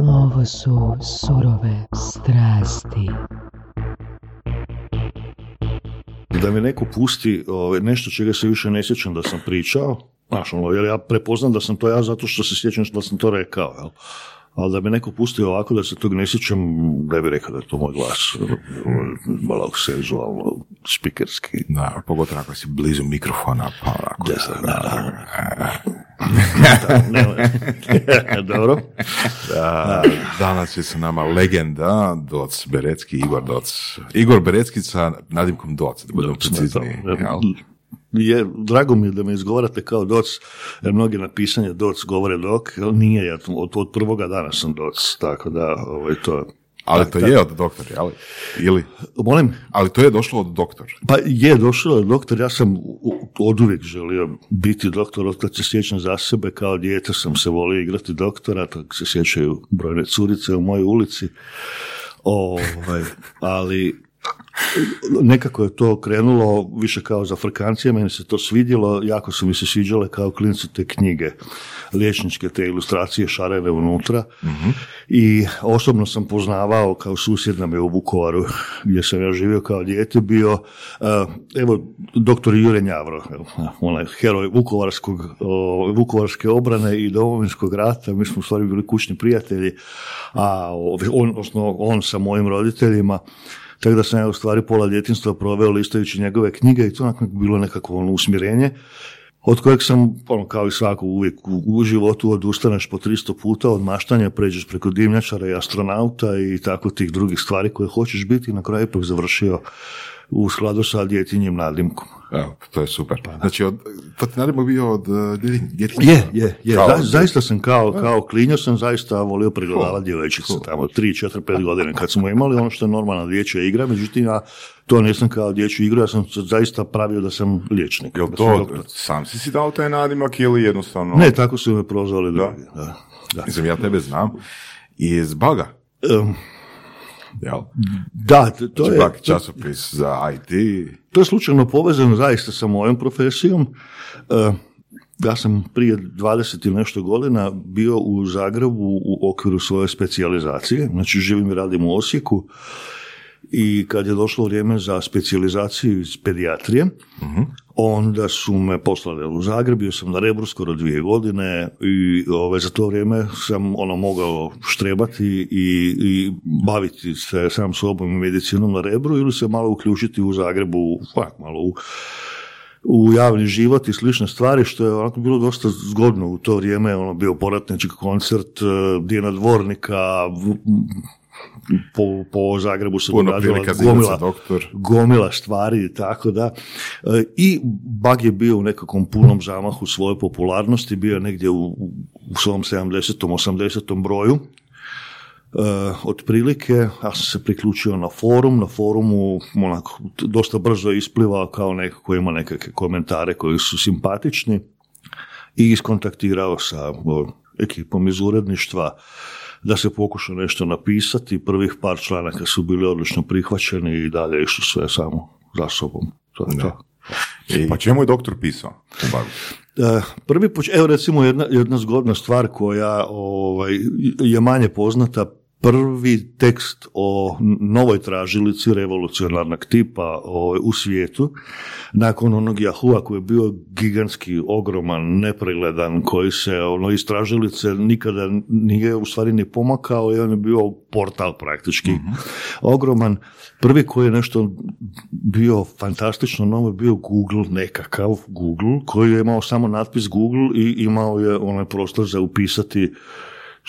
Ovo su surove strasti. Da mi neko pusti ovaj, nešto čega se više ne sjećam da sam pričao, znaš, ono, jer ja prepoznam da sam to ja zato što se sjećam da sam to rekao, jel? Ali da bi neko pustio ovako da se tog ne sjećam, ne bi rekao da je to moj glas, malo senzualno, spikerski. Da, pogotovo ako si blizu mikrofona, pa onako. Da, da, da. Dobro. Da, danas je sa nama legenda Doc Berecki, Igor Doc. Igor Berecki sa nadimkom Doc, da budemo precizniji. Je, drago mi je da me izgovarate kao doc, jer mnogi na pisanje doc govore dok, ali nije, ja od, od prvoga dana sam doc, tako da, ovaj, to... Ali to tak. je od doktora, ali? Ili? Molim? Ali to je došlo od doktora. Pa je došao je doktor, ja sam od uvijek želio biti doktor, od kad se sjećam za sebe, kao dijete sam se volio igrati doktora, tako se sjećaju brojne curice u mojoj ulici, ovaj, ali nekako je to krenulo više kao za frkancije, meni se to svidjelo, jako su mi se sviđale kao klinci te knjige, liječničke te ilustracije šarene unutra. I osobno sam poznavao kao susjed nam je u Vukovaru gdje sam ja živio kao dijete bio uh, evo doktor Jure Njavro evo, onaj heroj Vukovarskog, o, Vukovarske obrane i domovinskog rata, mi smo u stvari bili kućni prijatelji a on, odnosno on sa mojim roditeljima tako da sam ja u stvari pola djetinstva proveo listajući njegove knjige i to onako bilo nekakvo ono usmjerenje od kojeg sam, ono, kao i svako uvijek u, u životu odustaneš po 300 puta od maštanja, pređeš preko dimnjačara i astronauta i tako tih drugih stvari koje hoćeš biti i na kraju ipak završio u skladu sa djetinjim nadimkom. Evo, to je super. Znači, od, to ti nadimak bio od uh, djetinjstva? Je, je, je. Kao- Za- zaista sam kao, kao klinjo sam zaista volio pregledavati djevojčice tamo, 3, 4, 5 godine kad smo imali ono što je normalna dječja igra, međutim ja to nisam kao dječju igru, ja sam zaista pravio da sam liječnik. Jel da sam to, doktor. sam si si dao taj nadimak ili jednostavno... Ne, tako su me prozvali drugi. Da. Da. Mislim, ja tebe znam. Iz Baga, Em, jel? da, t- to je, Bag časopis za IT. to je slučajno povezano zaista sa mojom profesijom. E, ja sam prije 20 ili nešto godina bio u Zagrebu u okviru svoje specijalizacije, znači živim i radim u Osijeku i kad je došlo vrijeme za specijalizaciju iz pedijatrije, onda su me poslali u Zagreb, bio sam na Rebru skoro dvije godine i ove, za to vrijeme sam ono mogao štrebati i, i baviti se sam sobom i medicinom na Rebru ili se malo uključiti u Zagrebu, pa, malo u u javni život i slične stvari, što je onako bilo dosta zgodno u to vrijeme, ono bio poratnički koncert, eh, Dijana Dvornika, po, po Zagrebu se Puno događala gomila, doktor. gomila stvari i tako da. E, I Bag je bio u nekakvom punom zamahu svoje popularnosti, bio je negdje u, u svom 70. 80. broju. E, otprilike, ja sam se priključio na forum, na forumu onako, dosta brzo je isplivao kao neko ko ima nekakve komentare koji su simpatični i iskontaktirao sa ekipom iz uredništva da se pokuša nešto napisati. Prvih par članaka su bili odlično prihvaćeni i dalje išli sve samo za sobom. To je to. I, Pa čemu je doktor pisao? E, Prvi poč- evo recimo jedna, jedna zgodna stvar koja ovaj, je manje poznata, prvi tekst o novoj tražilici revolucionarnog tipa ovaj, u svijetu, nakon onog Yahoo koji je bio gigantski, ogroman, nepregledan, koji se ono, iz tražilice nikada nije u stvari ni pomakao i on je bio portal praktički ogroman. Prvi koji je nešto bio fantastično novo je bio Google nekakav Google koji je imao samo natpis Google i imao je onaj prostor za upisati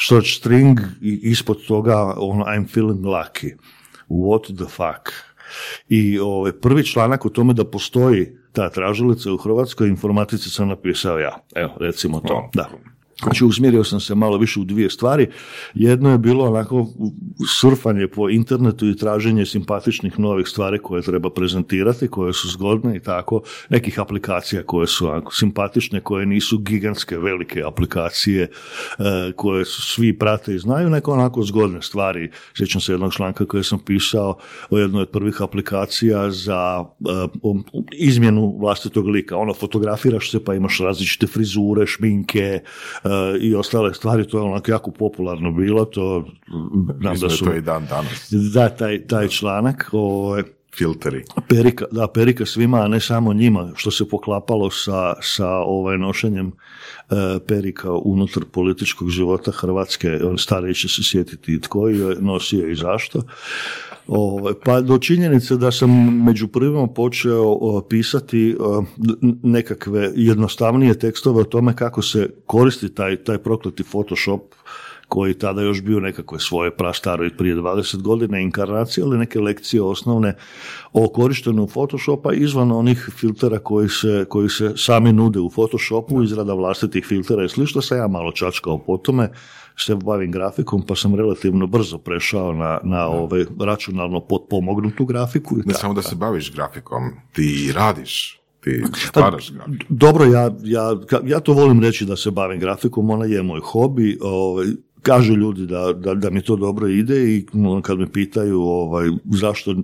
search string i ispod toga ono I'm feeling lucky. What the fuck? I ovaj, prvi članak o tome da postoji ta tražilica u Hrvatskoj informatici sam napisao ja. Evo, recimo to. Da. Znači, usmjerio sam se malo više u dvije stvari. Jedno je bilo onako surfanje po internetu i traženje simpatičnih novih stvari koje treba prezentirati, koje su zgodne i tako, nekih aplikacija koje su simpatične, koje nisu gigantske, velike aplikacije, e, koje su svi prate i znaju, neko onako zgodne stvari. Sjećam se jednog članka koje sam pisao o jednoj od prvih aplikacija za e, izmjenu vlastitog lika. Ono, fotografiraš se pa imaš različite frizure, šminke, i ostale stvari, to je onako jako popularno bilo, to znam Su... to je i dan danas. Da, taj, taj članak, ovaj, Filteri. Perika, da, perika svima, a ne samo njima, što se poklapalo sa, sa ovaj nošenjem e, perika unutar političkog života Hrvatske, on stariji će se sjetiti i tko je nosio i zašto. Ovaj, pa do činjenice da sam među prvima počeo o, pisati e, n- nekakve jednostavnije tekstove o tome kako se koristi taj, taj prokleti Photoshop koji tada još bio nekakve svoje prastaroj prije 20 godina inkarnacije, ali neke lekcije osnovne o korištenju Photoshopa izvan onih filtera koji se, koji se sami nude u Photoshopu, izrada vlastitih filtera i slično, sam ja malo čačkao po tome, se bavim grafikom, pa sam relativno brzo prešao na, na ove računalno potpomognutu grafiku. i Ne samo da se baviš grafikom, ti radiš, ti stvaraš grafiku. Dobro, ja, ja, ja to volim reći da se bavim grafikom, ona je moj hobi, ovaj, kažu ljudi da, da, da mi to dobro ide i ono, kad me pitaju ovaj, zašto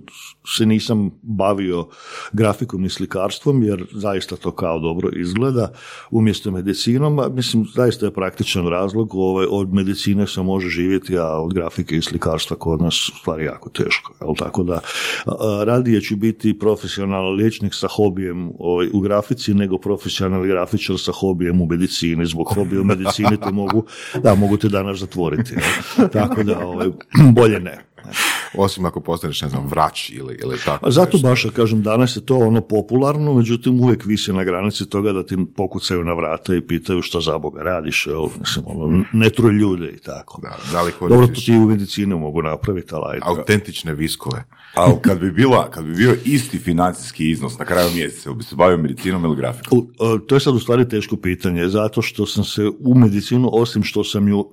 se nisam bavio grafikom i slikarstvom, jer zaista to kao dobro izgleda, umjesto medicinom, a mislim, zaista je praktičan razlog, ovaj, od medicine se može živjeti, a od grafike i slikarstva kod nas stvari jako teško. Jel? Tako da, radije ću biti profesionalan liječnik sa hobijem ovaj, u grafici, nego profesionalni grafičar sa hobijem u medicini. Zbog hobija u medicini te mogu, da, mogu te danas zatvoriti. jel? Tako da, ovaj, bolje ne. Osim ako postaneš, ne znam, vrać ili, ili tako. A zato nešto. baš, kažem, danas je to ono popularno, međutim uvijek visi na granici toga da ti pokucaju na vrata i pitaju šta za Boga radiš, jel? Mislim, ono, ne truj ljude i tako. Da, da li Dobro, to ti u medicini mogu napraviti, ali ajde. autentične viskove? Ali kad bi, bila, kad bi bio isti financijski iznos na kraju mjeseca, bi se bavio medicinom ili grafikom? U, e, To je sad u stvari teško pitanje, zato što sam se u medicinu, osim što sam ju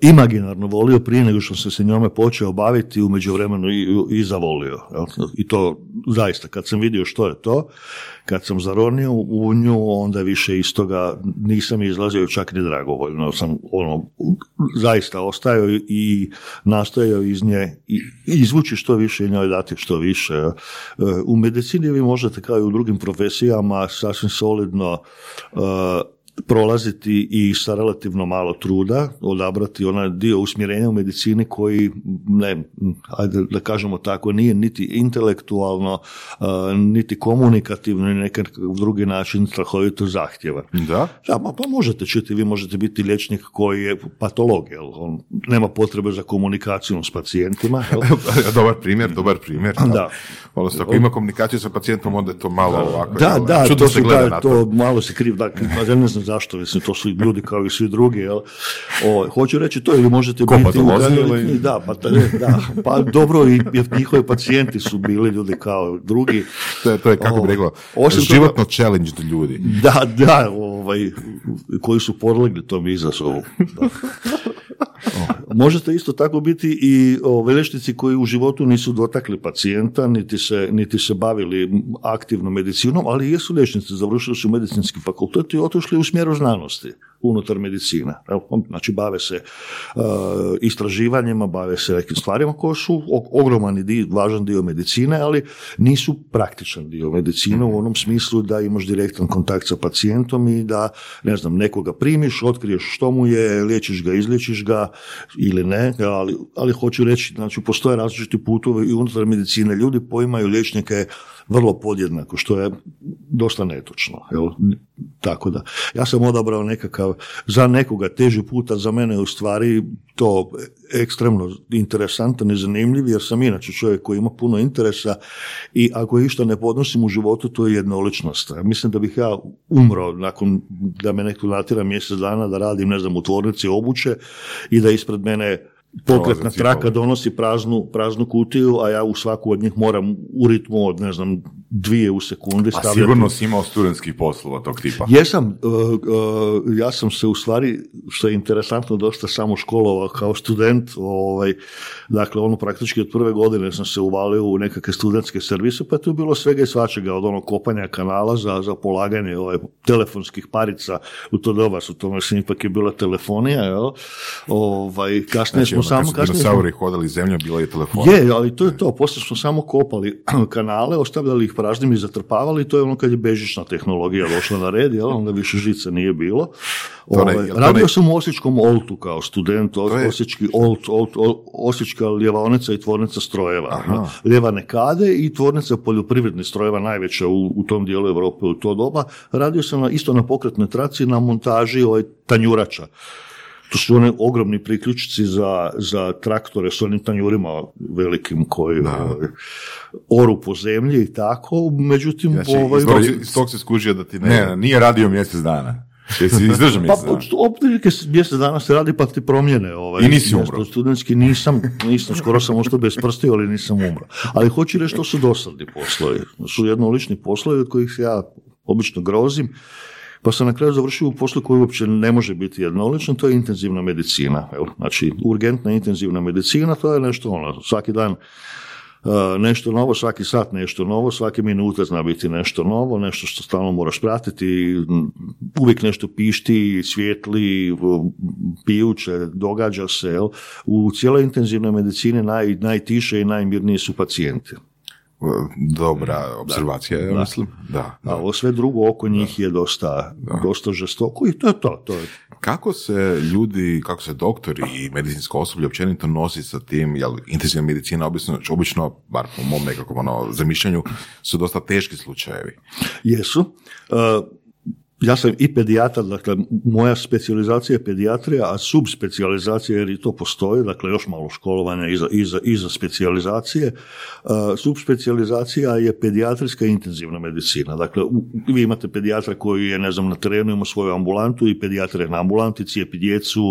imaginarno volio prije nego što sam se njome počeo baviti, u međuvremenu i, i zavolio. I to zaista, kad sam vidio što je to, kad sam zaronio u nju, onda više iz toga nisam izlazio čak ni dragovoljno. Sam ono, zaista ostajao i nastojao iz nje i i izvući što više i njoj dati što više. E, U medicini vi možete kao i u drugim profesijama sasvim solidno e, prolaziti i sa relativno malo truda odabrati onaj dio usmjerenja u medicini koji, ne, ajde da kažemo tako, nije niti intelektualno, e, niti komunikativno, ni nekakav drugi način strahovito zahtjevan. Da? Da, ma, pa možete čuti, vi možete biti liječnik koji je patolog, jel? On nema potrebe za komunikacijom s pacijentima, jel? dobar primjer, dobar primjer. Da. Odnosno, ako ima komunikaciju sa pacijentom, onda je to malo ovako. Da, jel, da, čudno to, se gleda da, na to malo se kriv, da, ja ne znam zašto, mislim, to su ljudi kao i svi drugi, jel? O, hoću reći to, ili možete Ko, biti... patolozi u- ili- Da, pa, da, pa dobro, i jer njihovi pacijenti su bili ljudi kao drugi. To je, to je kako bi rekao, osim toga- životno challenge ljudi. Da, da, ovaj, koji su podlegli tom izazovu. Da. O, Možete isto tako biti i o, liječnici koji u životu nisu dotakli pacijenta, niti se, niti se bavili aktivno medicinom, ali jesu liječnici, završili su medicinski fakultet i otišli u smjeru znanosti unutar medicine. Evo, Znači, bave se e, istraživanjima, bave se nekim stvarima koje su ogroman i dio, važan dio medicine, ali nisu praktičan dio medicine u onom smislu da imaš direktan kontakt sa pacijentom i da, ne znam, nekoga primiš, otkriješ što mu je, liječiš ga, izliječiš ga ili ne, ali, ali hoću reći, znači, postoje različiti putovi i unutar medicine. Ljudi poimaju liječnike vrlo podjednako, što je dosta netočno. Jel? Tako da, ja sam odabrao nekakav, za nekoga teži puta, za mene je u stvari to ekstremno interesantan i zanimljiv, jer sam inače čovjek koji ima puno interesa i ako išta ne podnosim u životu, to je jednoličnost. Mislim da bih ja umro nakon da me neko natjera mjesec dana da radim, ne znam, u tvornici obuće i da ispred mene pokretna traka donosi praznu, praznu kutiju, a ja u svaku od njih moram u ritmu od, ne znam, dvije u sekundi A stavljati. sigurno si imao studentskih poslova tog tipa. Jesam, uh, uh, ja sam se u stvari, što je interesantno, dosta samo školovao kao student, ovaj, dakle, ono praktički od prve godine sam se uvalio u nekakve studentske servise, pa tu je bilo svega i svačega, od onog kopanja kanala za, za polaganje ovaj, telefonskih parica, u to doba su to, mislim, ipak je bila telefonija, jel? Ovaj, kasnije Znači, smo ono, samo... kad kasnije smo- dinosauri hodali zemljom, bilo je telefon. je, ali to je to. Poslije smo samo kopali kanale, ostavljali ih praznim i zatrpavali, to je ono kad je bežična tehnologija došla na red, jel, onda više žice nije bilo. To ne- Ovaj, to radio ne- sam u Osječkom Oltu kao student, je- Osječki Olt, Olt, Olt- Osječka ljevaonica i tvornica strojeva. Aha. Ljevane kade i tvornica poljoprivrednih strojeva najveća u, u tom dijelu Europe u to doba. Radio sam na, isto na pokretnoj traci na montaži ovaj, tanjurača. To su oni ogromni priključci za, za traktore s onim tanjurima velikim koji ovaj, oru po zemlji i tako. Međutim, Znači, ovaj, iz tog, se skužio da ti ne... Ne, nije radio mjesec dana. Jesi izdržao Pa, mjesec dana? otprilike mjesec dana se radi pa ti promjene. Ovaj, I nisi umro? Studentski nisam, nisam, skoro sam ostao bez prstiju, ali nisam umro. Ali hoću reći, to su dosadni poslovi. Su jednolični poslovi od kojih se ja obično grozim. Pa sam na kraju završio u poslu koji uopće ne može biti jednoličan, to je intenzivna medicina. Evo, znači, urgentna intenzivna medicina, to je nešto ono, svaki dan Uh, nešto novo, svaki sat nešto novo, svake minute zna biti nešto novo, nešto što stalno moraš pratiti, uvijek nešto pišti, svijetli, pijuće, događa se. Jel? U cijeloj intenzivnoj medicini naj, najtiše i najmirniji su pacijenti. Dobra observacija, ja mislim. Da, da. A ovo sve drugo oko njih je dosta, dosta žestoko i to je to. to je. Kako se ljudi, kako se doktori i medicinsko osoblje općenito nosi sa tim, jel intenzivna medicina obično, obično, bar po mom nekakvom ono, zamišljanju, su dosta teški slučajevi. Jesu. Uh, ja sam i pedijatar, dakle, moja specijalizacija je pedijatrija, a subspecijalizacija, jer i to postoji, dakle, još malo školovanja iza, iza, iza specijalizacije. Uh, subspecijalizacija je pedijatrijska intenzivna medicina. Dakle, u- vi imate pedijatra koji je, ne znam, na terenu ima svoju ambulantu i pedijatar je na ambulanti, cijepi djecu,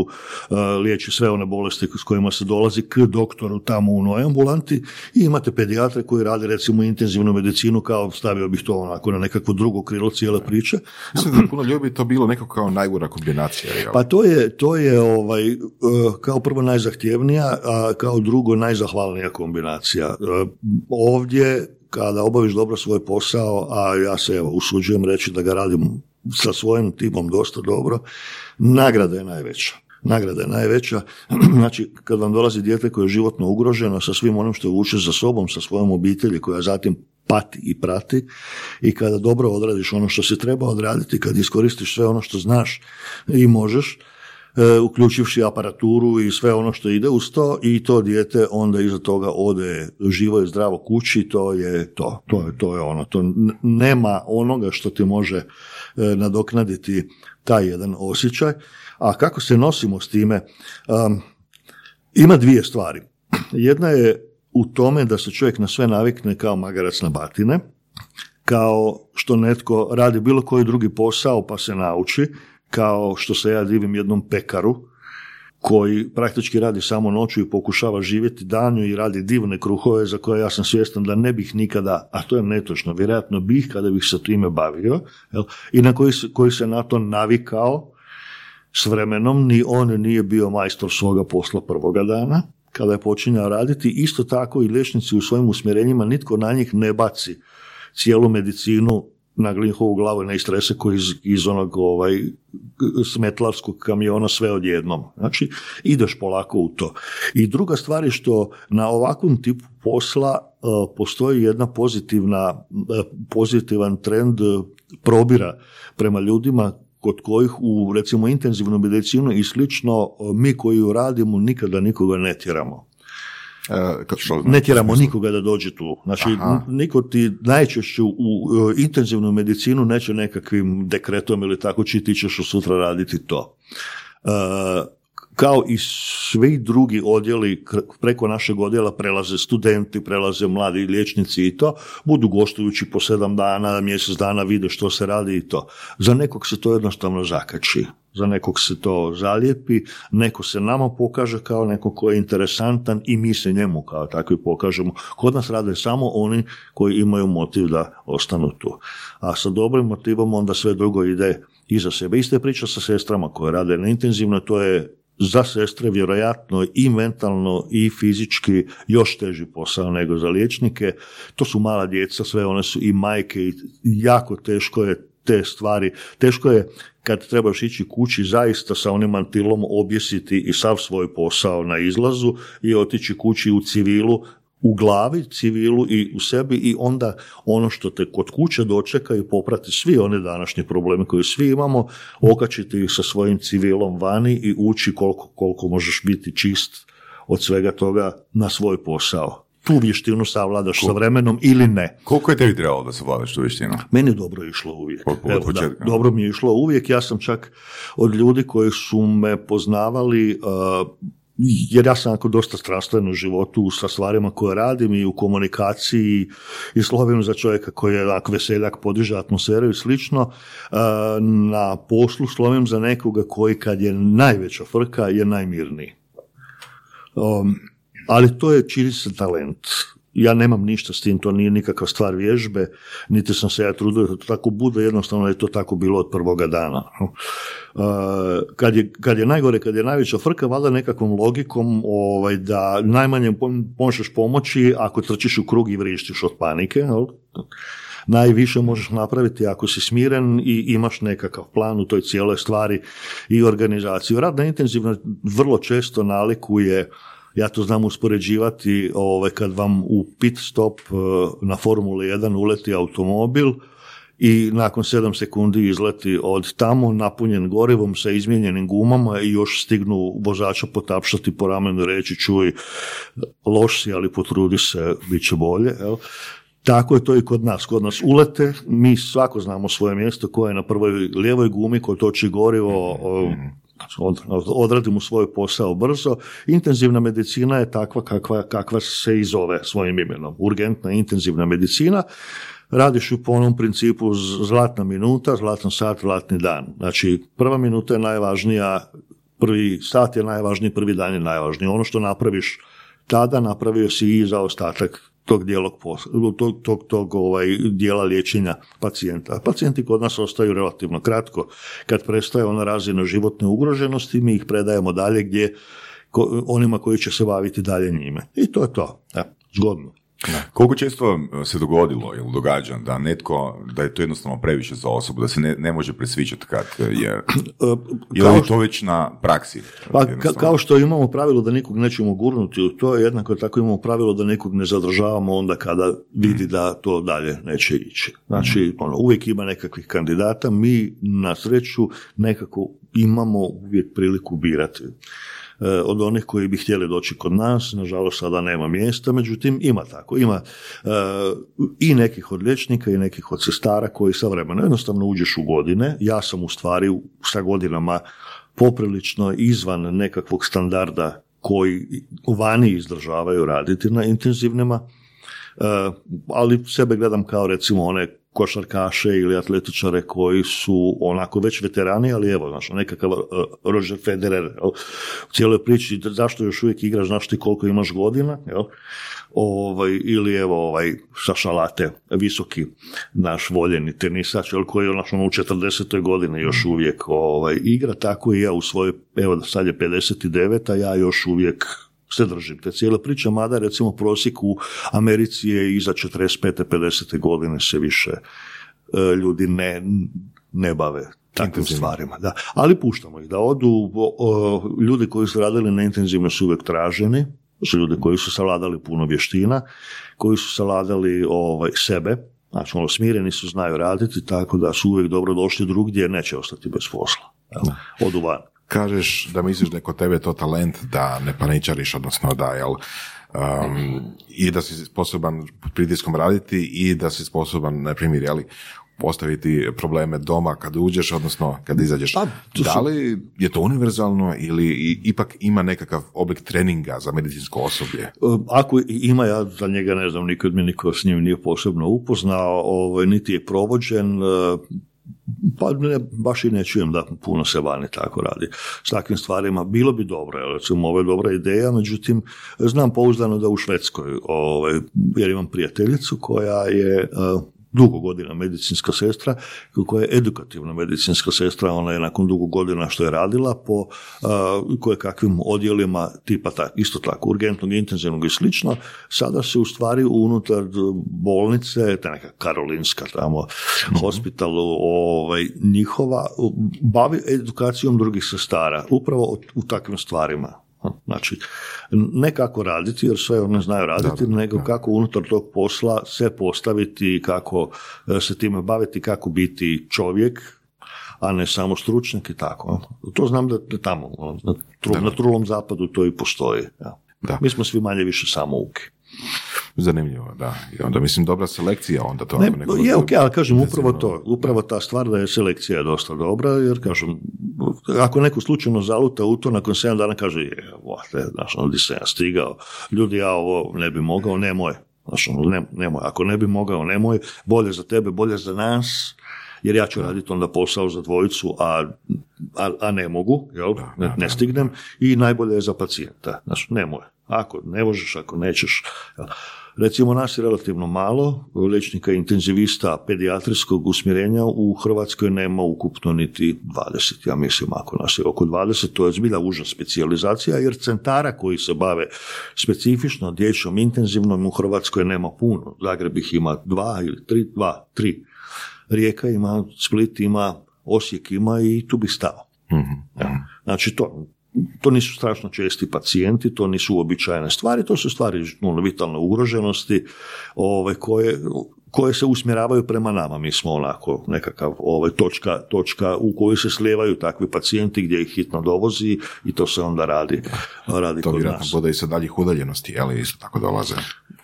uh, liječi sve one bolesti s kojima se dolazi k doktoru tamo u noj ambulanti i imate pedijatre koji rade recimo intenzivnu medicinu kao stavio bih to onako na nekakvo drugo krilo cijele priče. Da puno ljudi bi to bilo nekako kao najgora kombinacija. Jel? Pa to je, to je ovaj, eh, kao prvo najzahtjevnija, a kao drugo najzahvalnija kombinacija. Eh, Ovdje, kada obaviš dobro svoj posao, a ja se evo, usuđujem reći da ga radim sa svojim timom dosta dobro, nagrada je najveća. Nagrada je najveća. Znači, kad vam dolazi dijete koje je životno ugroženo sa svim onim što vuče za sobom, sa svojom obitelji koja zatim pati i prati i kada dobro odradiš ono što si treba odraditi, kad iskoristiš sve ono što znaš i možeš, e, uključivši aparaturu i sve ono što ide uz to i to dijete onda iza toga ode živo i zdravo kući, to je to, to je, to je ono, to nema onoga što ti može e, nadoknaditi taj jedan osjećaj. A kako se nosimo s time? Um, ima dvije stvari. Jedna je u tome da se čovjek na sve navikne kao magarac na batine, kao što netko radi bilo koji drugi posao pa se nauči, kao što se ja divim jednom pekaru koji praktički radi samo noću i pokušava živjeti danju i radi divne kruhove za koje ja sam svjestan da ne bih nikada, a to je netočno, vjerojatno bih kada bih se time bavio, jel? i na koji koji se na to navikao s vremenom, ni on nije bio majstor svoga posla prvoga dana, kada je počinjao raditi, isto tako i liječnici u svojim usmjerenjima, nitko na njih ne baci cijelu medicinu na njihovu glavu i na istrese koji iz, iz onog ovaj, smetlarskog kamiona sve odjednom. Znači, ideš polako u to. I druga stvar je što na ovakvom tipu posla e, postoji jedna pozitivna, e, pozitivan trend e, probira prema ljudima kod kojih u recimo intenzivnu medicinu i slično e, mi koji ju radimo nikada nikoga ne tjeramo. E, što Ne tjeramo nikoga da dođe tu. Znači, Aha. niko ti najčešće u e, intenzivnu medicinu neće nekakvim dekretom ili tako će ti ćeš sutra raditi to. E, kao i svi drugi odjeli preko našeg odjela prelaze studenti, prelaze mladi liječnici i to, budu gostujući po sedam dana, mjesec dana vide što se radi i to. Za nekog se to jednostavno zakači, za nekog se to zalijepi, neko se nama pokaže kao neko ko je interesantan i mi se njemu kao takvi pokažemo. Kod nas rade samo oni koji imaju motiv da ostanu tu. A sa dobrim motivom onda sve drugo ide iza sebe. Ista je priča sa sestrama koje rade na intenzivno, to je za sestre vjerojatno i mentalno i fizički još teži posao nego za liječnike. To su mala djeca, sve one su i majke i jako teško je te stvari. Teško je kad trebaš ići kući zaista sa onim mantilom objesiti i sav svoj posao na izlazu i otići kući u civilu u glavi, civilu i u sebi i onda ono što te kod kuće dočeka i poprati svi one današnje probleme koje svi imamo, okačiti ih sa svojim civilom vani i ući koliko, koliko možeš biti čist od svega toga na svoj posao. Tu vještinu savladaš sa vremenom ili ne. Koliko je tebi trebalo da savladaš tu vještinu? Meni je dobro išlo uvijek. Od- od Evo, da, dobro mi je išlo uvijek. Ja sam čak od ljudi koji su me poznavali, uh, jer ja sam onako dosta strastven u životu sa stvarima koje radim i u komunikaciji i slovim za čovjeka koji je onako veseljak, podiže atmosferu i slično. Uh, na poslu slovim za nekoga koji kad je najveća frka je najmirniji. Um, ali to je čini se talent. Ja nemam ništa s tim, to nije nikakva stvar vježbe, niti sam se ja trudio da to tako bude, jednostavno je to tako bilo od prvoga dana. Uh, kad, je, kad je najgore, kad je najveća frka, valjda nekakvom logikom ovaj, da najmanje možeš pomoći ako trčiš u krug i vrištiš od panike, najviše možeš napraviti ako si smiren i imaš nekakav plan u toj cijeloj stvari i organizaciju. Rad na intenzivno vrlo često nalikuje ja to znam uspoređivati ovaj, kad vam u pit stop eh, na Formuli 1 uleti automobil i nakon 7 sekundi izleti od tamo napunjen gorivom sa izmijenjenim gumama i još stignu vozača potapšati po ramenu reći čuj loš si ali potrudi se bit će bolje jel? Tako je to i kod nas. Kod nas ulete, mi svako znamo svoje mjesto koje je na prvoj lijevoj gumi koje toči gorivo, o, od- odradimo svoj posao brzo. Intenzivna medicina je takva kakva, kakva se i zove svojim imenom. Urgentna intenzivna medicina. Radiš ju po onom principu zlatna minuta, zlatan sat, zlatni dan. Znači, prva minuta je najvažnija, prvi sat je najvažniji, prvi dan je najvažniji. Ono što napraviš tada napravio si i za ostatak tog dijelog posla, tog, tog, tog ovaj, dijela liječenja pacijenta. Pacijenti kod nas ostaju relativno kratko. Kad prestaje ona razina životne ugroženosti, mi ih predajemo dalje gdje onima koji će se baviti dalje njime. I to je to. E, zgodno. Koliko često se dogodilo ili događa da netko, da je to jednostavno previše za osobu, da se ne, ne može presvičati kad je, E, ili kao je to već na praksi? Pa ka- kao što imamo pravilo da nikog nećemo gurnuti u to, jednako tako imamo pravilo da nekog ne zadržavamo onda kada vidi da to dalje neće ići. Znači, ono, uvijek ima nekakvih kandidata, mi na sreću nekako imamo uvijek priliku birati. E, od onih koji bi htjeli doći kod nas, nažalost sada nema mjesta, međutim ima tako, ima e, i nekih od liječnika i nekih od sestara koji sa vremenom jednostavno uđeš u godine, ja sam u stvari sa godinama poprilično izvan nekakvog standarda koji vani izdržavaju raditi na intenzivnima, e, ali sebe gledam kao recimo one košarkaše ili atletičare koji su onako već veterani, ali evo, znaš, nekakav e, Roger Federer jel, u cijeloj priči, zašto još uvijek igraš, znaš ti koliko imaš godina, jel? Ovaj, ili evo ovaj Saša Late, visoki naš voljeni tenisač, jel, koji je ono, u 40. godini još uvijek ovaj, igra, tako i ja u svojoj, evo sad je 59, a ja još uvijek se držim te cijele priče, mada recimo prosjek u Americi je iza 45. 50. godine se više e, ljudi ne, ne bave takvim stvarima. Da. Ali puštamo ih da odu. Ljudi koji su radili na intenzivno su uvijek traženi, su ljudi koji su savladali puno vještina, koji su savladali ovaj, sebe, znači ono, smireni su, znaju raditi, tako da su uvijek dobro došli drugdje, neće ostati bez posla. Odu van. Kažeš da misliš da je kod tebe to talent da ne paničariš, odnosno da, jel, um, i da si sposoban pritiskom raditi i da si sposoban, na primjer, jeli, postaviti probleme doma kad uđeš, odnosno kad izađeš. Pa, su- da li je to univerzalno ili ipak ima nekakav oblik treninga za medicinsko osoblje? E, Ako ima, ja za njega ne znam, nikad mi niko s njim nije posebno upoznao, ovaj, niti je provođen, e, pa ne, baš i ne čujem da puno se vani tako radi s takvim stvarima. Bilo bi dobro, recimo ovo je dobra ideja, međutim, znam pouzdano da u Švedskoj, ovaj, jer imam prijateljicu koja je e, dugo godina medicinska sestra, koja je edukativna medicinska sestra, ona je nakon dugo godina što je radila po uh, koje kakvim odjelima tipa tak, isto tako urgentnog, intenzivnog i slično, sada se u stvari unutar bolnice, ta neka karolinska tamo hospitalu, ovaj, njihova, bavi edukacijom drugih sestara, upravo u takvim stvarima. Znači, ne kako raditi, jer sve one znaju raditi, nego kako unutar tog posla se postaviti, kako e, se time baviti, kako biti čovjek, a ne samo stručnjak i tako. To znam da, da tamo, na, na trulom zapadu to i postoji. Ja. Da. Mi smo svi manje više samo uki. Zanimljivo, da. I onda mislim dobra selekcija onda to. Ne, neko je ok, ali kažem upravo to, upravo ta stvar da je selekcija dosta dobra, jer kažem, ako neko slučajno zaluta u to, nakon 7 dana kaže, je, vate, znaš, ono, sam ja stigao, ljudi, ja ovo ne bi mogao, nemoj, znaš, ono, ne, nemoj, ako ne bi mogao, nemoj, bolje za tebe, bolje za nas, jer ja ću raditi onda posao za dvojicu, a, a, a ne mogu, jel, ne, ne stignem, i najbolje je za pacijenta, znaš, nemoj, ako ne možeš, ako nećeš. Recimo nas je relativno malo, liječnika intenzivista pedijatrijskog usmjerenja u Hrvatskoj nema ukupno niti 20, ja mislim ako nas je oko 20, to je zbilja uža specijalizacija jer centara koji se bave specifično dječjom intenzivnom u Hrvatskoj nema puno. Zagreb ih ima dva ili tri, dva, tri. Rijeka ima, Split ima, Osijek ima i tu bi stao. Mhm. Znači to, to nisu strašno česti pacijenti, to nisu uobičajene stvari, to su stvari ono, vitalne ugroženosti ove, koje, koje se usmjeravaju prema nama. Mi smo onako nekakav ovaj, točka, točka u kojoj se slijevaju takvi pacijenti gdje ih hitno dovozi i to se onda radi, radi To kod vjerojatno nas. bude i sa daljih udaljenosti, ali isto tako dolaze.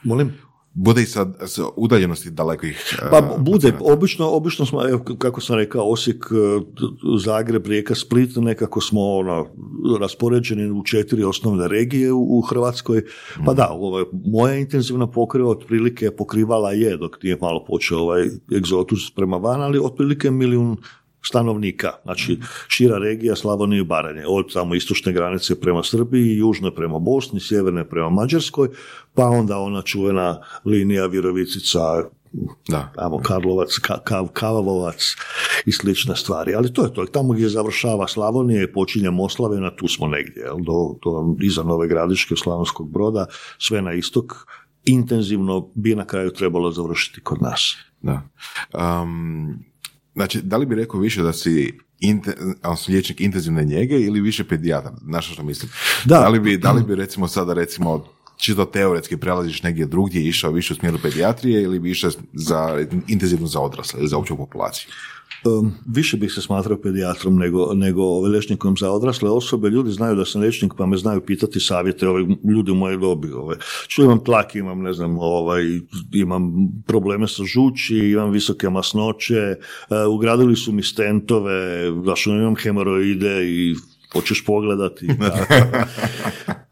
Molim? Bude i sa, sa udaljenosti dalekih... Pa eh, bude, pacijenata. obično, obično smo, kako sam rekao, Osijek, e, Zagreb, Rijeka, Split, nekako smo ono, raspoređeni u četiri osnovne regije u, u Hrvatskoj. Pa da, ovaj, moja intenzivna pokriva otprilike pokrivala je, dok nije malo počeo ovaj egzotus prema van, ali otprilike milijun stanovnika, znači šira regija Slavonije i Baranje, od tamo istočne granice prema Srbiji, južne prema Bosni, sjeverne prema Mađarskoj, pa onda ona čuvena linija Virovicica, Da. tamo Karlovac, Ka- Kav, Kavavovac i slične stvari. Ali to je to. Tamo gdje završava Slavonija i počinje Moslavina, tu smo negdje, jel, do, do, iza Nove Gradiške, Slavonskog broda, sve na istok, intenzivno bi na kraju trebalo završiti kod nas. Da. Um, znači, da li bi rekao više da si inte, liječnik intenzivne njege ili više pedijatar? Znaš što mislim? Da. li, bi, da li bi recimo sada recimo čisto teoretski prelaziš negdje drugdje i išao više u smjeru pedijatrije ili bi išao za intenzivno za odrasle ili za opću populaciju? Um, više bih se smatrao pedijatrom nego, nego liječnikom za odrasle osobe. Ljudi znaju da sam liječnik pa me znaju pitati savjete, ovaj, ljudi u mojoj dobi. Ovaj. Što imam tlak, imam, ne znam, ovaj, imam probleme sa žuči, imam visoke masnoće, uh, ugradili su mi stentove, znaš, ono, imam hemoroide i hoćeš pogledati.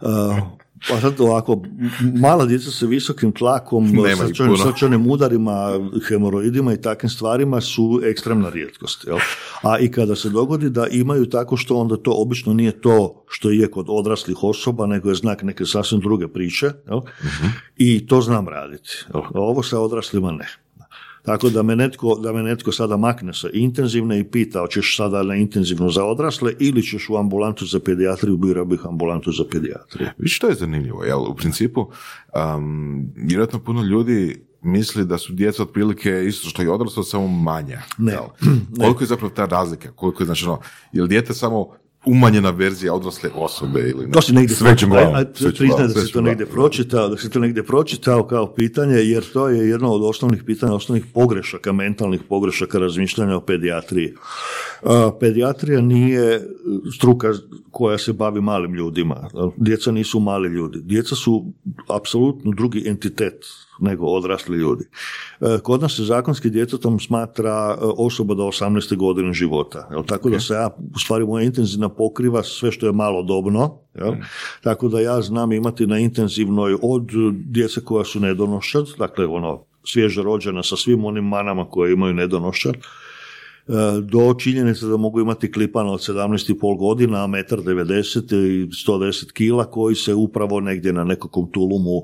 Uh, pa sad ovako, mala djeca sa visokim tlakom, srčanim, udarima, hemoroidima i takvim stvarima su ekstremna rijetkost. Jel? A i kada se dogodi da imaju tako što onda to obično nije to što je kod odraslih osoba, nego je znak neke sasvim druge priče. Jel? I to znam raditi. Jel? Ovo sa odraslima ne. Tako da me, netko, da me netko sada makne sa intenzivne i pita hoćeš sada na intenzivno za odrasle ili ćeš u ambulantu za pedijatriju, birao bih ambulantu za pedijatriju. Viš što je zanimljivo, jel? U principu, um, vjerojatno puno ljudi misli da su djeca otprilike isto što i odraslo, samo manja. Ne. jel? Koliko je zapravo ta razlika? Koliko je, znači, ono, je li dijete samo umanjena verzija odrasle osobe ili ne? To si negdje S većom pročitao, glavom, priznaj da si to negdje pročitao, da si to negdje pročitao kao pitanje, jer to je jedno od osnovnih pitanja, osnovnih pogrešaka, mentalnih pogrešaka razmišljanja o pedijatriji. Pedijatrija nije struka koja se bavi malim ljudima. Djeca nisu mali ljudi. Djeca su apsolutno drugi entitet nego odrasli ljudi. E, Kod nas se zakonski djetetom smatra e, osoba do 18. godine života. Jel? Tako da se ja, u stvari moja intenzivna pokriva sve što je malodobno. Jel? Tako da ja znam imati na intenzivnoj od djece koja su nedonošad, dakle ono svježe rođena sa svim onim manama koje imaju nedonošad, e, do činjenice da mogu imati klipana od 17,5 godina, a metar 90 i 110 kila koji se upravo negdje na nekakvom tulumu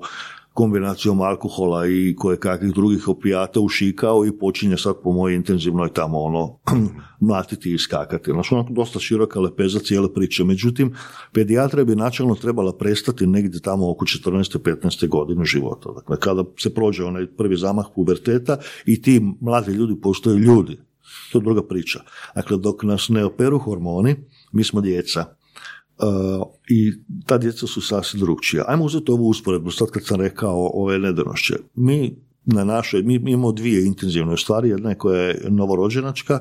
kombinacijom alkohola i koje kakvih drugih opijata ušikao i počinje sad po mojoj intenzivnoj tamo ono mlatiti i skakati. Znači onako dosta široka lepeza cijele priče. Međutim, pedijatra bi načelno trebala prestati negdje tamo oko 14. 15. godine života. Dakle, kada se prođe onaj prvi zamah puberteta i ti mladi ljudi postaju ljudi. To je druga priča. Dakle, dok nas ne operu hormoni, mi smo djeca. Uh, I ta djeca su sasvim drugčija. Ajmo uzeti ovu usporedbu, sad kad sam rekao ove nedonošće. Mi na našoj, mi imamo dvije intenzivne stvari, jedna je koja je novorođenačka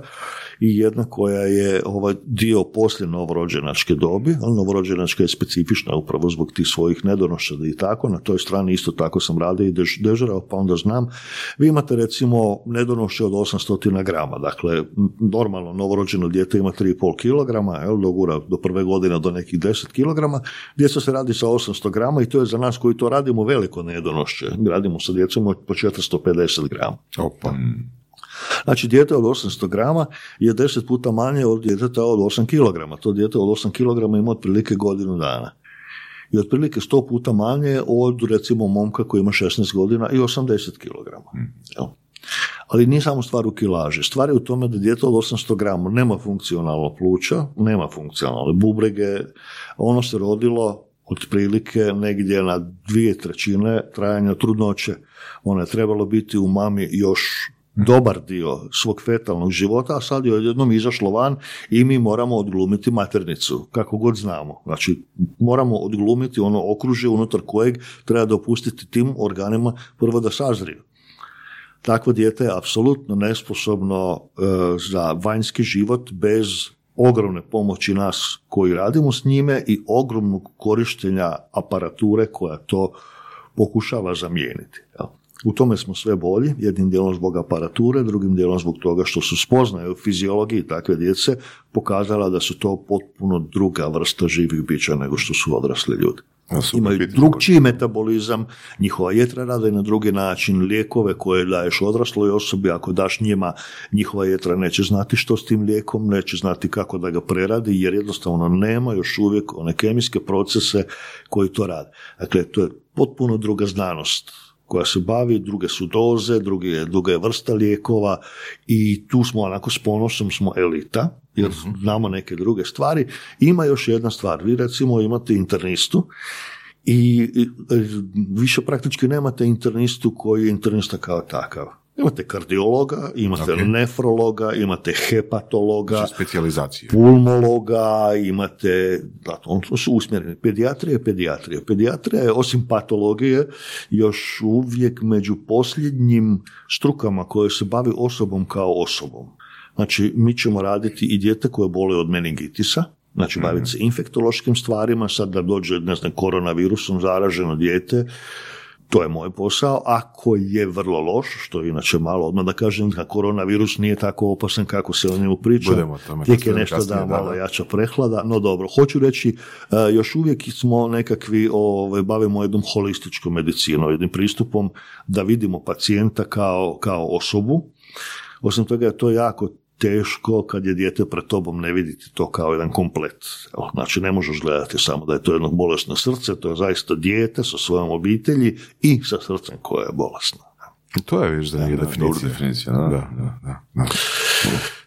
i jedna koja je ovaj dio poslije novorođenačke dobi, ali novorođenačka je specifična upravo zbog tih svojih nedonošća i tako, na toj strani isto tako sam radio i dež, dežurao, pa onda znam. Vi imate recimo nedonošće od 800 grama, dakle normalno novorođeno dijete ima 3,5 kg, jel, dogura do prve godine do nekih 10 kg, djeca se radi sa 800 grama i to je za nas koji to radimo veliko nedonošće. Radimo sa djecom po 450 grama. Opa. Znači, dijete od 800 grama je 10 puta manje od djeteta od 8 kg. To dijete od 8 kg ima otprilike godinu dana. I otprilike 100 puta manje od, recimo, momka koji ima 16 godina i 80 kg. Ali nije samo stvar u kilaži. Stvar je u tome da dijete od 800 grama nema funkcionalno pluća, nema funkcionalne bubrege, ono se rodilo otprilike negdje na dvije trećine trajanja trudnoće. Ono je trebalo biti u mami još dobar dio svog fetalnog života, a sad je odjednom izašlo van i mi moramo odglumiti maternicu, kako god znamo. Znači, moramo odglumiti ono okružje unutar kojeg treba dopustiti tim organima prvo da sazriju. Takvo dijete je apsolutno nesposobno e, za vanjski život bez ogromne pomoći nas koji radimo s njime i ogromnog korištenja aparature koja to pokušava zamijeniti. U tome smo sve bolji, jednim dijelom zbog aparature, drugim dijelom zbog toga što su spoznaje u fiziologiji takve djece pokazala da su to potpuno druga vrsta živih bića nego što su odrasli ljudi. Imaju drugčiji metabolizam, njihova jetra rade na drugi način, lijekove koje daješ odrasloj osobi, ako daš njima, njihova jetra neće znati što s tim lijekom, neće znati kako da ga preradi, jer jednostavno nema još uvijek one kemijske procese koji to rade. Dakle, to je potpuno druga znanost koja se bavi, druge su doze, druge, druga je vrsta lijekova i tu smo onako s ponosom smo elita, jer mhm. znamo neke druge stvari. Ima još jedna stvar, vi recimo imate internistu i više praktički nemate internistu koji je internista kao takav. Imate kardiologa, imate nefrologa, imate hepatologa, znači pulmologa, imate, da, on su usmjereni. Pediatrija je pediatrija. Pediatrija je osim patologije još uvijek među posljednjim strukama koje se bavi osobom kao osobom. Znači, mi ćemo raditi i dijete koje bole od meningitisa, znači baviti se infektološkim stvarima, sad da dođe, ne znam, koronavirusom zaraženo dijete, to je moj posao. Ako je vrlo loš, što je inače malo odmah da kažem da koronavirus nije tako opasan kako se o njemu priča. Tijek je nešto da malo jača prehlada. No dobro, hoću reći, e, još uvijek smo nekakvi, ovaj, bavimo jednom holističkom medicinom, jednim pristupom da vidimo pacijenta kao, kao osobu. Osim toga je to jako teško kad je dijete pred tobom ne viditi to kao jedan komplet. Znači ne možeš gledati samo da je to jedno bolesno srce, to je zaista dijete sa svojom obitelji i sa srcem koje je bolesno. To je viš zanimljiva definicija. definicija da. Da, da, da.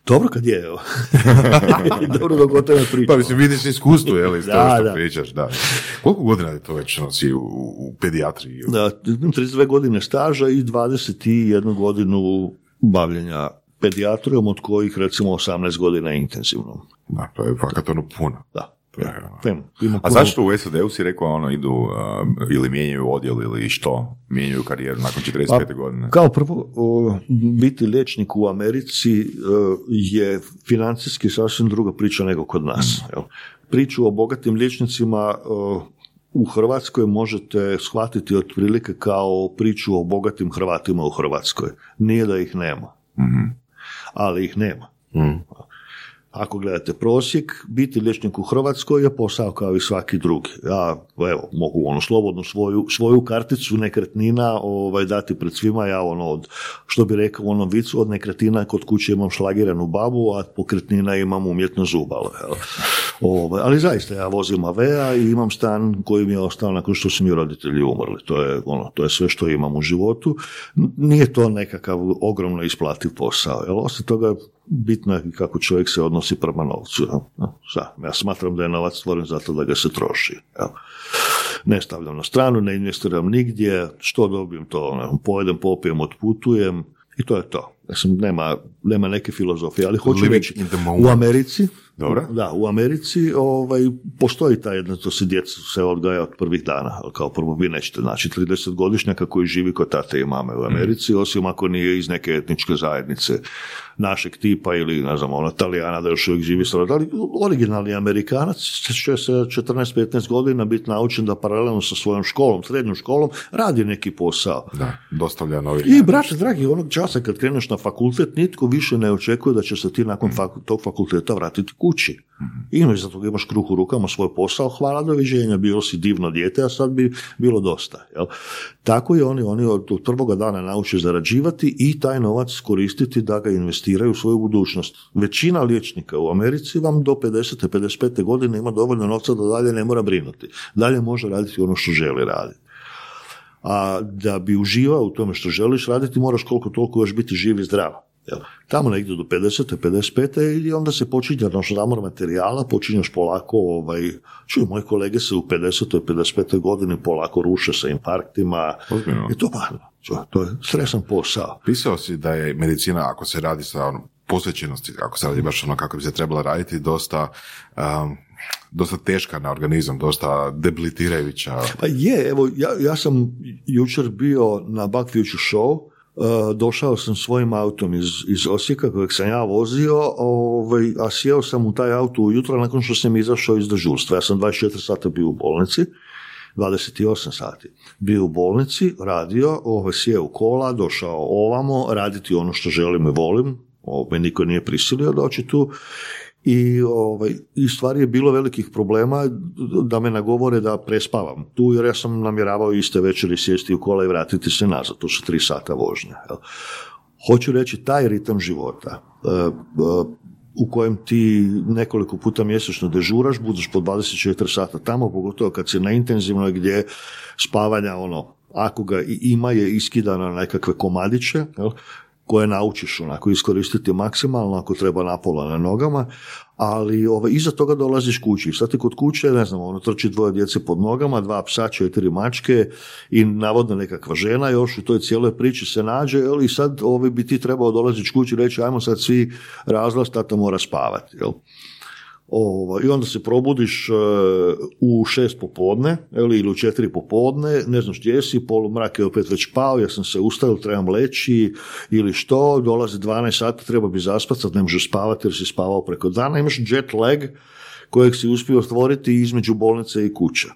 Dobro kad je, evo. Dobro dok o tome pričam. Pa mislim, vidiš iskustvo, je li, da, što da. pričaš, da. Koliko godina je to već nosi u, u pedijatriji? Da, 32 godine staža i 21 godinu bavljenja pedijatrijom od kojih recimo 18 godina intenzivno. Da, to je fakat ono puno. Da. Ono. A zašto u SAD-u si rekao ono idu uh, ili mijenjaju odjel ili što mijenjaju karijeru nakon 45. Pa, godine? Kao prvo, biti liječnik u Americi uh, je financijski sasvim druga priča nego kod nas. Mm. Priču o bogatim liječnicima uh, u Hrvatskoj možete shvatiti otprilike kao priču o bogatim Hrvatima u Hrvatskoj. Nije da ih nema. mm ali ih nema. Mm. Ako gledate prosjek, biti liječnik u Hrvatskoj je posao kao i svaki drugi. Ja, evo, mogu ono slobodno svoju, svoju karticu nekretnina ovaj, dati pred svima, ja ono od, što bi rekao u onom vicu, od nekretnina kod kuće imam šlagiranu babu, a pokretnina imam umjetno zubalo. Ovaj, ali zaista, ja vozim Avea i imam stan koji mi je ostao nakon što su mi roditelji umrli. To je, ono, to je sve što imam u životu. Nije to nekakav ogromno isplativ posao. Jel? Osim toga, bitno je kako čovjek se odnosi prema novcu. Ja smatram da je novac stvoren zato da ga se troši. Ne stavljam na stranu, ne investiram nigdje, što dobijem to, pojedem, popijem, otputujem i to je to. Mislim, nema, nema neke filozofije, ali hoću Living reći, u Americi, Dobro. da, u Americi ovaj, postoji ta jedna, to se djecu se odgaja od prvih dana, ali kao prvo vi nećete, znači 30 godišnjaka koji živi kod tate i mame u Americi, osim ako nije iz neke etničke zajednice našeg tipa ili, ne znam, ono, Talijana da još uvijek živi sa ali originalni Amerikanac će se 14-15 godina biti naučen da paralelno sa svojom školom, srednjom školom, radi neki posao. Da, dostavlja novi. I, brate, dragi, onog časa kad kreneš na fakultet, nitko više ne očekuje da će se ti nakon faku- tog fakulteta vratiti kući. Imaš za toga, imaš kruh u rukama, svoj posao, hvala, doviđenja, bilo si divno dijete, a sad bi bilo dosta. Jel? Tako i oni, oni od, od prvoga dana nauče zarađivati i taj novac koristiti da ga investiraju u svoju budućnost. Većina liječnika u Americi vam do 50. 55. godine ima dovoljno novca da dalje ne mora brinuti. Dalje može raditi ono što želi raditi a da bi uživao u tome što želiš raditi, moraš koliko toliko još biti živ i zdrav. Jel? Tamo negdje do 50. 55. i onda se počinje naš zamor materijala, počinješ polako, ovaj, čuj, moji kolege se u 50. 55. godini polako ruše sa infarktima. Ozbiljno? I to, pa, to je stresan posao. Pisao si da je medicina, ako se radi sa ono, posvećenosti, ako se radi baš ono kako bi se trebala raditi, dosta, um, dosta teška na organizam, dosta debilitirajuća. Pa je, evo, ja, ja sam jučer bio na Bug Future Show, uh, došao sam svojim autom iz, iz Osijeka kojeg sam ja vozio, ovaj, a sjeo sam u taj auto ujutro nakon što sam izašao iz dežurstva. Ja sam 24 sata bio u bolnici, 28 sati. Bio u bolnici, radio, ovaj, sjeo u kola, došao ovamo, raditi ono što želim i volim, ovaj, niko nije prisilio doći tu i, ovaj, i stvari je bilo velikih problema da me nagovore da prespavam tu jer ja sam namjeravao iste večeri sjesti u kola i vratiti se nazad, to su tri sata vožnje. Hoću reći, taj ritam života e, e, u kojem ti nekoliko puta mjesečno dežuraš, budeš po 24 sata tamo, pogotovo kad si na intenzivnoj gdje spavanja, ono, ako ga ima je iskidano na nekakve komadiće, jel, koje naučiš onako iskoristiti maksimalno ako treba napola na nogama, ali ovaj, iza toga dolaziš kući. Sad ti kod kuće, ne znam, ono trči dvoje djece pod nogama, dva psa, četiri mačke i navodno nekakva žena još u toj cijeloj priči se nađe jel, i sad ovaj, bi ti trebao dolaziti kući i reći ajmo sad svi razlaz, tata mora spavati. Jel. Ovo, I onda se probudiš e, u šest popodne ili, ili u četiri popodne, ne znaš gdje si, polumrak je opet već pao, ja sam se ustao, trebam leći ili što, dolazi 12 sati, treba bi zaspati, sad ne možeš spavati jer si spavao preko dana, imaš jet lag kojeg si uspio stvoriti između bolnice i kuće.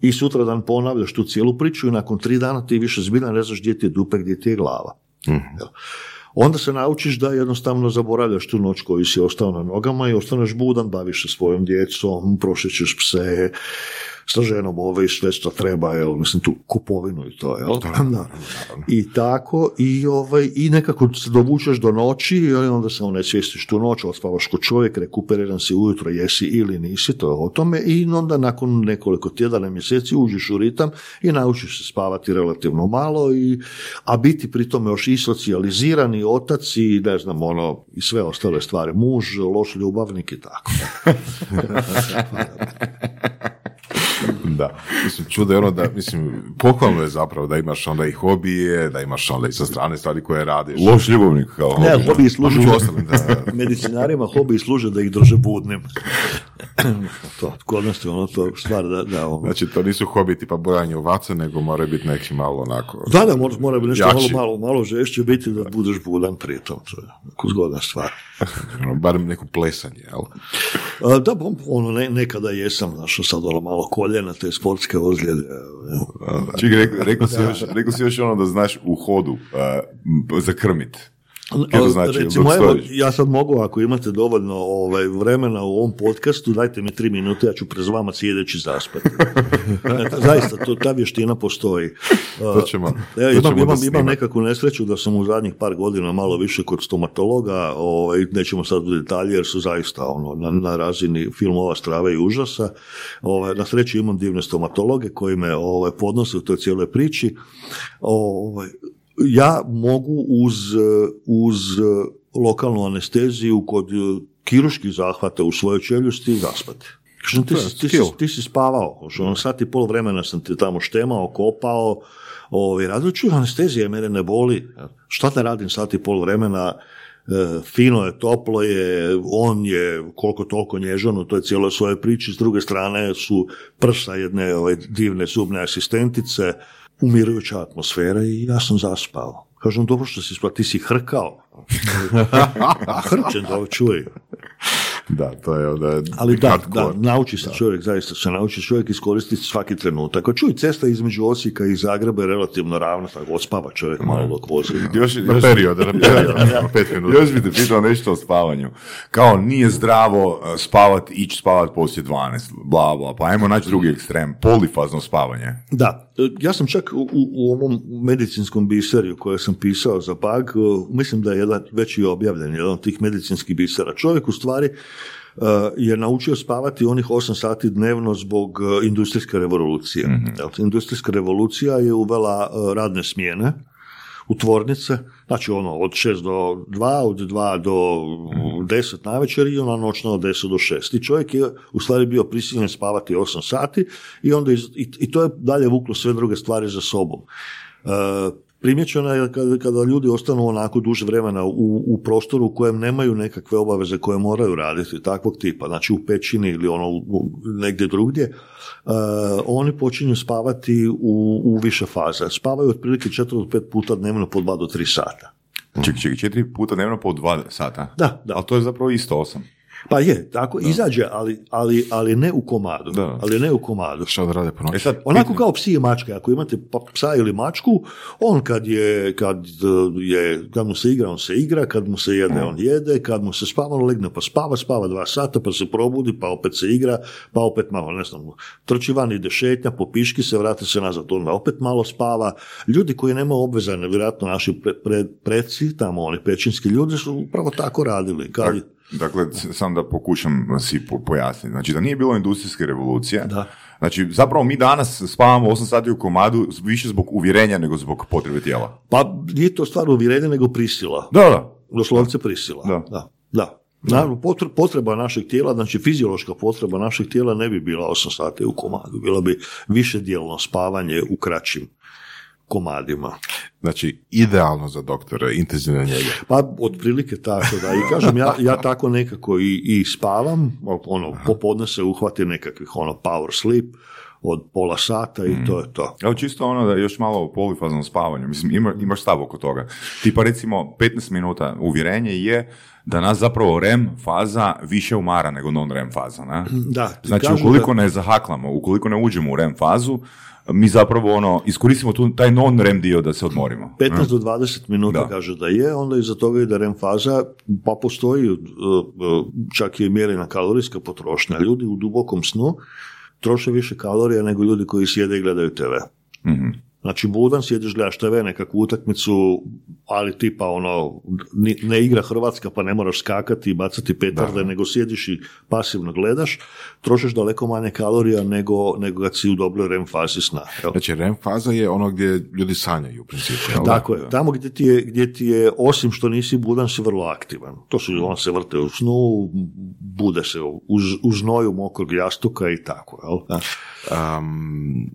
I sutra dan ponavljaš tu cijelu priču i nakon tri dana ti više zbilja ne znaš gdje ti je dupe, gdje ti je glava. Jel? Onda se naučiš da jednostavno zaboravljaš tu noć koju si ostao na nogama i ostaneš budan, baviš se svojom djecom, prošećeš pse, sa ženom ove i sve što treba, jel, mislim tu kupovinu i to, jel? Da. I tako, i, ovaj, i nekako se dovučeš do noći i onda se ne svijestiš tu noć, ospavaš kod čovjek, rekuperiran si ujutro, jesi ili nisi, to je o tome, i onda nakon nekoliko tjedana, mjeseci uđeš u ritam i naučiš se spavati relativno malo, i, a biti pri tome još i socijaliziran i otac i ne znam, ono, i sve ostale stvari, muž, loš ljubavnik i tako. Da. Mislim, čudo je ono da, mislim, pohvalno je zapravo da imaš onda i hobije, da imaš onda i sa strane stvari koje radiš. Loš ljubavnik kao Ne, hobi. hobi služe, Među ostalim, da. medicinarima hobi služe da ih drže budnim. to, kod nas je ono to stvar da, da ono. Znači, to nisu hobi tipa bojanje ovaca, nego moraju biti neki malo onako... Da, da, mora, mora bi nešto malo, Jači. malo, malo žešće biti da budeš budan pritom. To je zgodna stvar. Ono, barem neko plesanje, jel? A, da, bom, ono, ne, nekada jesam, znaš, sad ono malo koljena, te sportske ozljede. Čekaj, rekao, rekao, si još, rekao si još ono da znaš u hodu uh, zakrmit. Kaj to A, znači? Recimo, evo, ja sad mogu, ako imate dovoljno ovaj, vremena u ovom podcastu, dajte mi tri minute, ja ću prez vama sjedeći zaspati. Zaista, to, ta vještina postoji. To ćemo, Evo, to imam, imam, imam nekakvu nesreću da sam u zadnjih par godina malo više kod stomatologa, ovaj, nećemo sad u detalje jer su zaista ono, na, na razini filmova strave i užasa. Ovaj, na sreću imam divne stomatologe koji me ovaj, podnose u toj cijeloj priči. Ovaj, ja mogu uz, uz lokalnu anesteziju kod kiruških zahvata u svojoj čeljusti zaspati. Kažem, ti, je si, ti, si, ti si spavao, ono sat i pol vremena sam te tamo štemao, kopao, ovaj, radio, čuj, anestezija mene ne boli, šta da radim sat i pol vremena, e, fino je, toplo je, on je koliko toliko nježan u toj cijeloj svojoj priči, s druge strane su prsa jedne ove divne zubne asistentice, umirujuća atmosfera i ja sam zaspao. Kažem, dobro što si spao, ti si hrkao. Hrčem, dobro, čuj. Da, to je onda Ali da, da, nauči se čovjek, zaista se nauči čovjek iskoristiti svaki trenutak. A čuj, cesta između Osijeka i Zagreba je relativno ravna, tako odspava čovjek malo dok vozi. Još, Na period, na period, na pet minuta. još bi te pitao nešto o spavanju. Kao nije zdravo uh, spavat, ići spavat poslije 12, bla, bla, pa ajmo naći drugi ekstrem, polifazno spavanje. Da, ja sam čak u, u- ovom medicinskom biseriju koje sam pisao za BAG, e, mislim da je jedan već i objavljen, jedan od tih medicinskih bisera. Čovjek u stvari e, je naučio spavati onih 8 sati dnevno zbog e, industrijske revolucije. Jel, Industrijska revolucija je uvela e, radne smjene u tvornice, znači ono od 6 do 2, od 2 do 10 na večer i ona noćna od 10 do 6. I čovjek je u stvari bio prisiljen spavati 8 sati i onda iz- i, i to je dalje vuklo sve druge stvari za sobom. E, primjećeno je kada, kada ljudi ostanu onako duže vremena u, u prostoru u kojem nemaju nekakve obaveze koje moraju raditi, takvog tipa, znači u pećini ili ono u- u- negdje drugdje, e, oni počinju spavati u, u više faze. Spavaju otprilike 4 do 5 puta dnevno po 2 do 3 sata. Čekaj, čekaj, četiri puta dnevno po dva sata. Da, da. Ali to je zapravo isto osam. Pa je, tako, izađe, ali, ali, ali ne u komadu. Da. Ali ne u komadu. Šta da rade po noći? E sad, Onako kao psi i mačke, ako imate pa- psa ili mačku, on kad je, kad uh, je, kad mu se igra, on se igra, kad mu se jede, on jede, kad mu se spava, on legne pa spava, spava dva sata, pa se probudi, pa opet se igra, pa opet malo, ne znam, trči van, ide šetnja, po piški se, vrati se nazad, on opet malo spava. Ljudi koji nemaju obveza, nevjerojatno naši pre, pre- preci, tamo oni pećinski ljudi su upravo tako radili. Kad, Dakle, sam da pokušam si po- pojasniti. Znači, da nije bilo industrijske revolucije, Da. znači, zapravo mi danas spavamo 8 sati u komadu više zbog uvjerenja nego zbog potrebe tijela. pa nije to stvar uvjerenja, nego prisila. Da, da. doslovce prisila. Da. da. da. Naravno, potre- potreba našeg tijela, znači fiziološka potreba našeg tijela ne bi bila 8 sati u komadu, bilo bi više dijelno spavanje u kraćim komadima. Znači, idealno za doktore, intenzivne njege. Pa, otprilike tako, da. I kažem, ja, ja tako nekako i, i spavam, ono, popodne se uhvati nekakvih, ono, power sleep od pola sata i to je to. Evo čisto ono da još malo o polifaznom spavanju. Mislim, ima, imaš stav oko toga. Tipa recimo 15 minuta uvjerenje je da nas zapravo REM faza više umara nego non-REM faza. Ne? Da, Znači, ukoliko ne zahaklamo, ukoliko ne uđemo u REM fazu, mi zapravo ono, iskoristimo tu, taj non-REM dio da se odmorimo. 15 do 20 minuta Da. kaže da je, onda iza toga ide REM faza, pa postoji uh, uh, čak je mjerena kalorijska potrošnja. Ljudi u dubokom snu troše više kalorija nego ljudi koji sjede i gledaju TV. Mhm. Znači, budan sjediš, gledaš TV, nekakvu utakmicu, ali tipa ono, ne igra Hrvatska pa ne moraš skakati i bacati petarde, nego sjediš i pasivno gledaš, trošiš daleko manje kalorija nego, nego kad si u dobroj REM fazi sna. jel? Znači, REM faza je ono gdje ljudi sanjaju u principu. jel da? Tako je, tamo gdje ti je, gdje ti je, osim što nisi budan, si vrlo aktivan. To su, on se vrte u snu, bude se u, u znoju mokrog jastuka i tako, jel? Da. Um,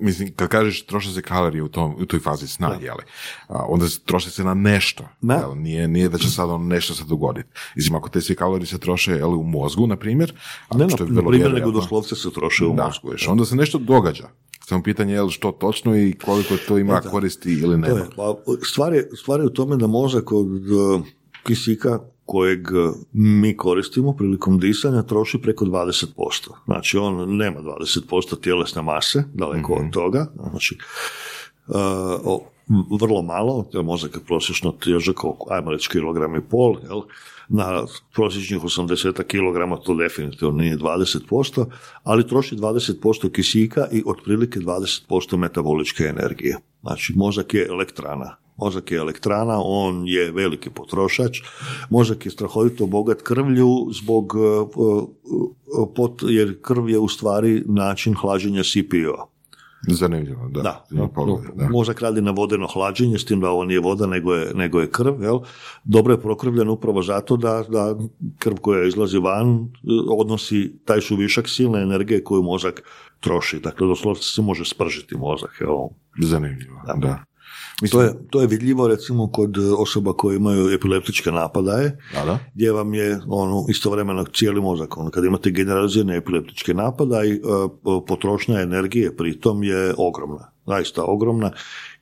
mislim, kad kažeš troše se kalorije u, tom, u toj fazi sna, jeli, a, onda se- troše se na nešto. Da. jel, nije, nije da će sad ono nešto se dogoditi. Mislim, ako te svi kalorije se troše jeli, u mozgu, na primjer, a Ne, što je na vrlo primjer, nego doslovce se troše u da, mozgu. viš, onda se nešto događa. Samo pitanje je li što točno i koliko to ima koristi ili E, nema. pa, stvar, je, stvar je u tome da mozak od uh, kisika kojeg uh, mi koristimo prilikom disanja troši preko 20%. Znači on nema 20% tjelesne mase, daleko od toga. Znači, uh, vrlo malo, jer mozak je prosječno težak ajmo reći, kilogram i pol, jel? na prosječnih 80 kg to definitivno nije 20%, ali troši 20% kisika i otprilike 20% metaboličke energije. Znači, mozak je elektrana. Mozak je elektrana, on je veliki potrošač. Mozak je strahovito bogat krvlju zbog, uh, uh, pot- jer krv je u stvari način hlađenja CPO. Zanimljivo, da. Da, pogled, da. mozak radi na vodeno hlađenje, s tim da ovo nije voda, nego je, nego je krv, jel? Dobro je prokrvljen upravo zato da, da krv koja izlazi van e, odnosi taj su višak silne energije koju mozak troši. Dakle, doslovce se može spržiti mozak, jel? Zanimljivo, da. To Mislim, je, to je vidljivo recimo kod e, osoba koje imaju epileptičke napadaje, da, da. gdje vam je ono istovremeno cijeli mozak. Ono, kad imate generalizirane epileptičke napadaj, e, potrošnja energije pritom je ogromna, zaista ogromna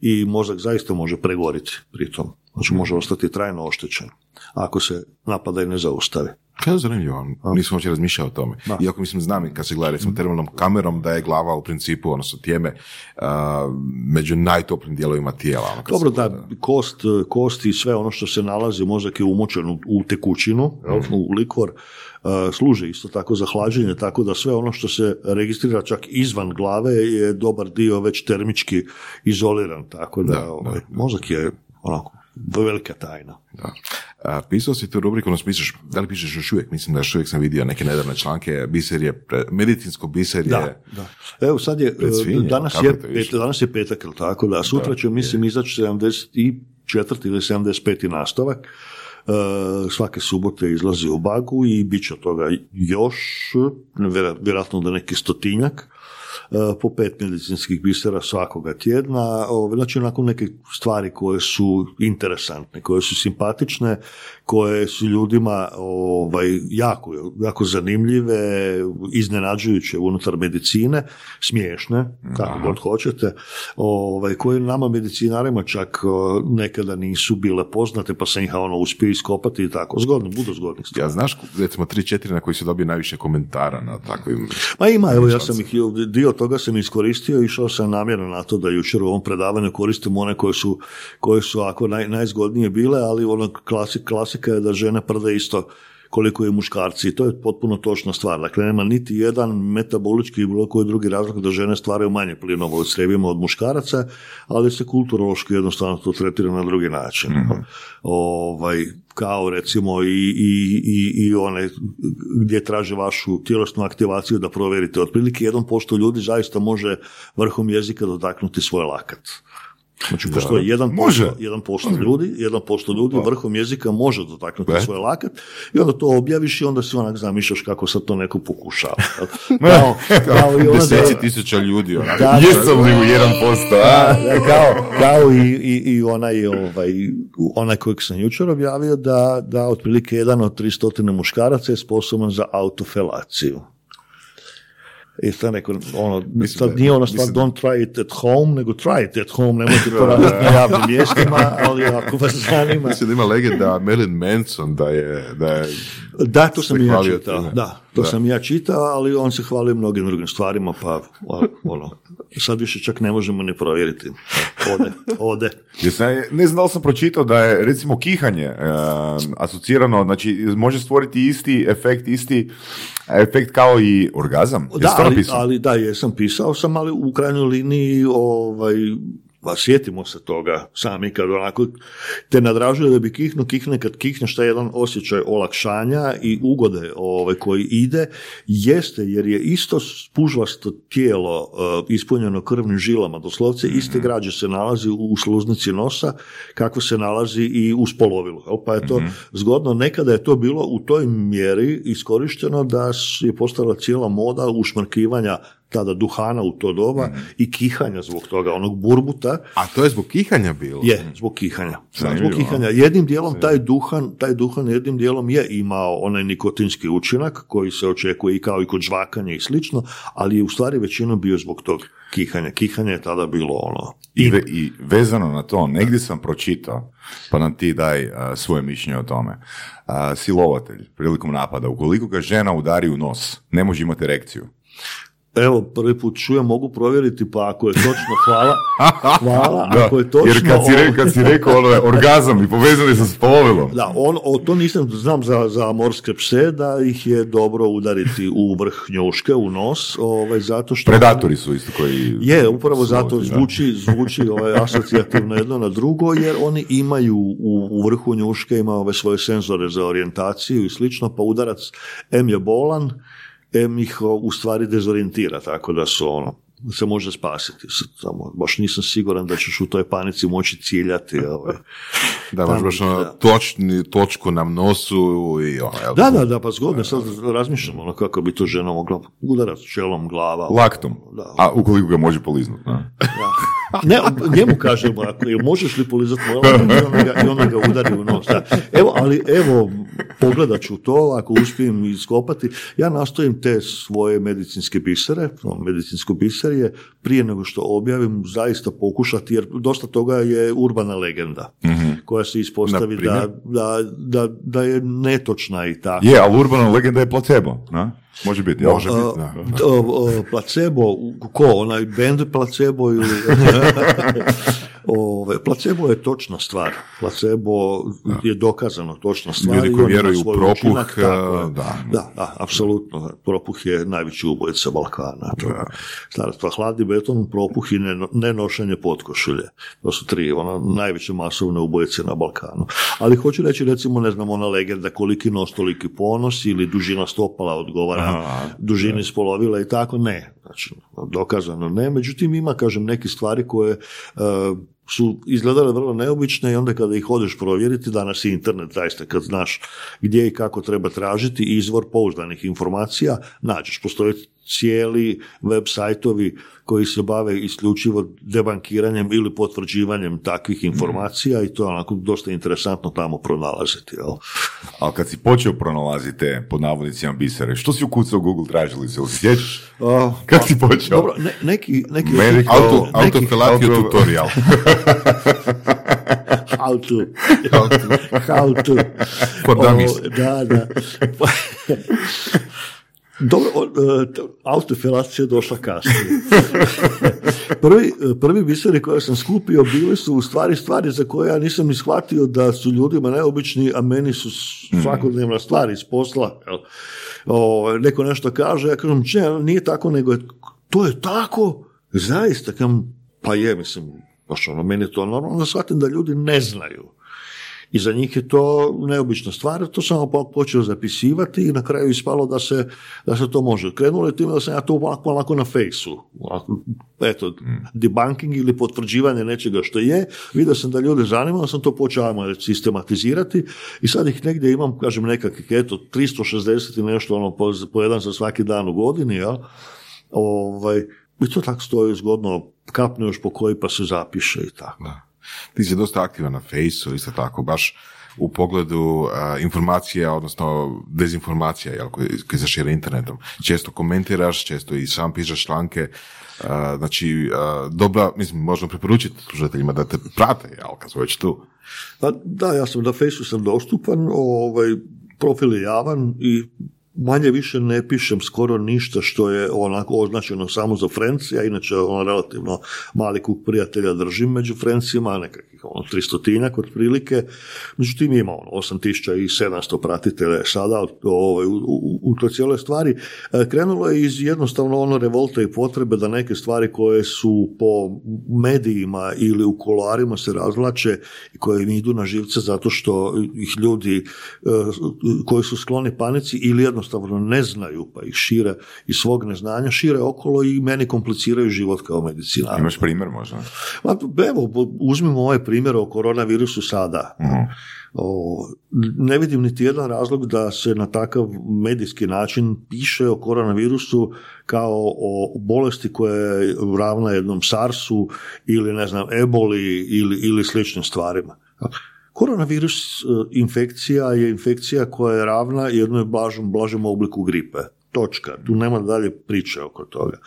i mozak zaista može pregoriti pritom. Znači može ostati trajno oštećen ako se napadaj ne zaustavi. Kaj je zanimljivo, nisam uopće razmišljao o tome. Da. Iako mislim znam kad se gleda recimo termalnom kamerom da je glava u principu, odnosno tijeme, a, među najtoplim dijelovima tijela. Ono, kad Dobro, da, kost, kost i sve ono što se nalazi, mozak je umočen u, u tekućinu, jel, u likvor, uh, služi isto tako za hlađenje, tako da sve ono što se registrira čak izvan glave je dobar dio već termički izoliran, tako da, Da, ovaj, da, mozak je onako velika tajna. Da. A, pisao si tu rubriku, odnosno pišeš, da li pišeš još uvijek, mislim da još uvijek sam vidio neke nedavne članke, biser je, pre- medicinsko biser je, Da, da. Evo sad je, e, danas je, pet, danas je petak, jel tako da, sutra će mislim izaći 74. ili 75. nastavak, E, svake subote izlazi u bagu i bit će toga još, vjer- vjerojatno da neki stotinjak, po pet medicinskih bisera svakoga tjedna, znači onako neke stvari koje su interesantne, koje su simpatične, koje su ljudima ovaj, jako, jako zanimljive, iznenađujuće unutar medicine, smiješne, kako god hoćete, ovaj, koje nama medicinarima čak nekada nisu bile poznate, pa sam ih ono uspio iskopati i tako. Zgodno, budu zgodni stvari. Ja znaš, recimo, tri, četiri na koji se dobije najviše komentara na takvim... Ma ima, evo ja sam ih, dio toga sam iskoristio, išao sam namjerno na to da jučer u ovom predavanju koristim one koje su, koje su ako naj, najzgodnije bile, ali ono klasik, klasika je da žene prde isto koliko je muškarci i to je potpuno točna stvar. Dakle, nema niti jedan metabolički ili bilo koji drugi razlog da žene stvaraju manje plinova u crijevima od muškaraca, ali se kulturološki jednostavno to tretira na drugi način. Ovaj, kao recimo i, i, i, i one gdje traže vašu tjelesnu aktivaciju da provjerite. Otprilike 1% ljudi zaista može vrhom jezika dotaknuti svoj lakat. Znači, postoji 1%, Može. 1% ljudi, 1% ljudi vrhom jezika može dotaknuti Ne. svoj lakat i onda to objaviš i onda si onak zamišljaš kako sad to neko pokušava. kao, kao i ona Deseci da- tisuća ljudi, onako. Da, Jesam li u 1%, a? da, kao, kao i, i, i onaj, ovaj, onaj kojeg sam jučer objavio da, da otprilike jedan od 300 muškaraca je sposoban za autofelaciju. I sad neko, ono, sad da- nije ona stvar mislim don't try it at home, nego try it at home, nemojte to raditi na javnim mjestima, ali ako vas zanima. Mislim da ima legenda Marilyn Manson da je, da je Da, to sam ja hvalio čitao, da, to Da. sam ja čitao, ali on se hvali mnogim drugim stvarima, pa ono, sad više čak ne možemo ni provjeriti. Ode, ode. Jesam, ne znam da sam pročitao da je recimo kihanje e, asocirano, znači može stvoriti isti efekt, isti efekt kao i orgazam. Da, ali, ali da, jesam pisao sam, ali u krajnjoj liniji ovaj, pa sjetimo se toga sami kad onako te nadražuje da bi kihnu, kihne kad kihneš taj jedan osjećaj olakšanja i ugode ovaj, koji ide, jeste jer je isto spužvasto tijelo uh, ispunjeno krvnim žilama, doslovce iste građe se nalazi u sluznici nosa kako se nalazi i u spolovilo. jel? Pa je to zgodno, nekada je to bilo u toj mjeri iskorišteno da je postala cijela moda ušmrkivanja tada duhana u to doba i kihanja zbog toga, onog burbuta, A to je zbog kihanja bilo? je, zbog kihanja. Da, zbog kihanja. Jednim dijelom taj duhan, taj duhan jednim dijelom je imao onaj nikotinski učinak koji se očekuje i kao i kod žvakanja i slično, ali je u stvari većinom bio zbog tog kihanja. Kihanje je tada bilo ono... I, ve- I vezano na to, negdje sam pročitao, pa nam ti daj a, svoje mišljenje o tome. A, silovatelj prilikom napada, ukoliko ga žena udari u nos, ne može imati erekciju. Evo, prvi put čujem, mogu provjeriti, pa ako je točno, hvala. Hvala, Da, ako je točno... jer kad si, re, kad si rekao ono je orgazam i povezali sa spovilom. Da, on, o, to nisam, znam za, za morske pse da ih je dobro udariti u vrh njuške, u nos, ovaj, zato što... Predatori su isto koji... Je, upravo zato da. zvuči, zvuči ovaj, asocijativno jedno na drugo, jer oni imaju u, u vrhu njuške, ima ove svoje senzore za orijentaciju i slično, pa udarac M je bolan, M ih u stvari dezorijentira, tako da su ono, se može spasiti. Samo, baš nisam siguran da ćeš u toj panici moći ciljati. Ovaj. Da, baš, baš ono, točni, točku nam nosu i ono, jel? Da, da, da, pa zgodno, sad razmišljam ono kako bi to žena mogla udarati čelom glava. Laktom. Da. A ukoliko ga može poliznuti. Da. Ne, njemu kažemo, ako možeš li polizati i onda ga, udari u nos. Da. Evo, ali evo, pogledat ću to, ako uspijem iskopati. Ja nastojim te svoje medicinske bisere, no, medicinsko biserije, prije nego što objavim, zaista pokušati, jer dosta toga je urbana legenda, koja se ispostavi da, da, da je netočna i tako. Je, ali urbana legenda je placebo. Na? Može biti. jel? Može biti, da. Placebo, ko, onaj band placebo ili... Ove, placebo je točna stvar. Placebo je dokazano točna stvar. Ljudi koji vjeruju u propuh, učinak, tako je. e, da. Da, da, apsolutno. Propuh je najveći ubojica Balkana. To je stara stvar. Hladni beton, propuh i neno- nenošenje potkošulje. To su tri ono, najveće masovne ubojice na Balkanu. Ali hoću reći, recimo, ne znam, ona legenda koliki nos, toliki ponos ili dužina stopala odgovara dužini spolovila i tako, ne. Znači, dokazano ne. Međutim, ima, kažem, neke stvari koje e, su izgledale vrlo neobične i onda kada ih odeš provjeriti, danas je internet zaista kad znaš gdje i kako treba tražiti izvor pouzdanih informacija, nađeš. Postoje cijeli web sajtovi koji se bave isključivo debankiranjem ili potvrđivanjem takvih informacija i to je onako dosta interesantno tamo pronalaziti. Jel? Ali kad si počeo pronalaziti te, pod navodnicima bisere, što si ukucao Google tražilice, ili se sjećaš? A, Kako si počeo? Dobro, ne, neki, neki, Medical- Auto, neki- autofelatio auto- tutorial. how to, how to, For dummies. O, da, da. Dobro, e, to- autofilacija je došla kasnije. prvi, prvi biseri koje sam skupio bili su u stvari stvari za koje ja nisam ni shvatio da su ljudima neobični, a meni su s- svakodnevna stvar iz posla. O, neko nešto kaže, ja kažem, če, nije tako, nego je, to je tako, zaista, kam, pa je, mislim, baš ono, meni je to normalno, da shvatim da ljudi ne znaju. I za njih je to neobična stvar, to sam po- počeo zapisivati i na kraju ispalo da se, da se to može. Krenulo je time da sam ja to ovako, onako na fejsu. Ovako, Eto, debunking ili potvrđivanje nečega što je. Vidio sam da ljude zanima, da sam to počeo reći, sistematizirati i sad ih negdje imam, kažem, nekakvih, eto, 360 i nešto, ono, po, po jedan za svaki dan u godini, jel? Ovaj, I to tako stoji zgodno, kapne još po koji pa se zapiše i tako. Da. Ti si dosta aktivan na fejsu, isto tako, baš u pogledu a, informacija, odnosno dezinformacija, jel, koji, koji se šire internetom. Često komentiraš, često i sam pišeš članke, a, znači, a, dobra, mislim, možemo preporučiti slušateljima da te prate, jel, kad su već tu. Pa da, ja sam na Fejsu sam dostupan, ovaj, profil je javan i manje više ne pišem skoro ništa što je onako označeno samo za Friends, ja inače ono relativno mali kuk prijatelja držim među Friendsima, nekakvih ono 300 otprilike, međutim ima ono 8700 pratitelja sada ovaj, u, u, u toj cijeloj stvari. E, Krenulo je iz jednostavno ono revolta i potrebe da neke stvari koje su po medijima ili u kolarima se razvlače i koje mi idu na živce zato što ih ljudi e, koji su skloni panici ili jednostavno ne znaju pa ih šire iz svog neznanja, šire okolo i meni kompliciraju život kao medicinaru. Imaš primjer možda? Ma, evo, uzmimo ovaj primjer o koronavirusu sada. O, ne vidim niti jedan razlog da se na takav medijski način piše o koronavirusu kao o bolesti koja je ravna jednom SARS-u ili ne znam eboli ili, ili sličnim stvarima. Koronavirus e, infekcija je infekcija koja je ravna jednom blažem, blažem obliku gripe. Točka. Tu nema dalje priče oko toga.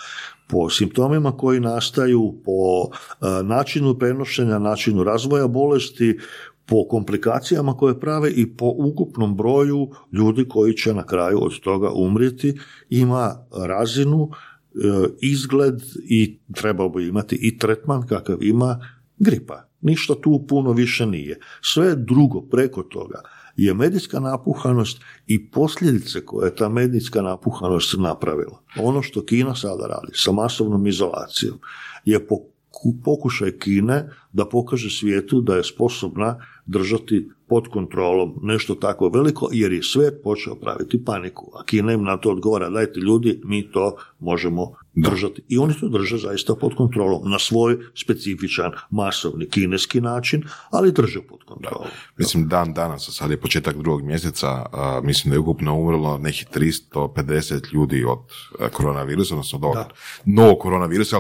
Po simptomima koji nastaju, po e, načinu prenošenja, načinu razvoja bolesti, po komplikacijama koje prave i po ukupnom broju ljudi koji će na kraju od toga umrijeti, ima razinu, e, izgled i trebao bi imati i tretman kakav ima gripa. Ništa tu puno više nije. Sve drugo preko toga je medijska napuhanost i posljedice koje je ta medijska napuhanost napravila. Ono što Kina sada radi sa masovnom izolacijom je poku- pokušaj Kine da pokaže svijetu da je sposobna držati pod kontrolom nešto tako veliko, jer je svijet počeo praviti paniku. A Kina im na to odgovara, dajte ljudi, mi to možemo držati. I oni to drže zaista pod kontrolom, na svoj specifičan, masovni kineski način, ali drže pod kontrolom. Mislim, dan danas, sad je početak drugog mjeseca, a, mislim da je ukupno umrlo nekih 350 ljudi od a, koronavirusa, odnosno od ovog novog koronavirusa.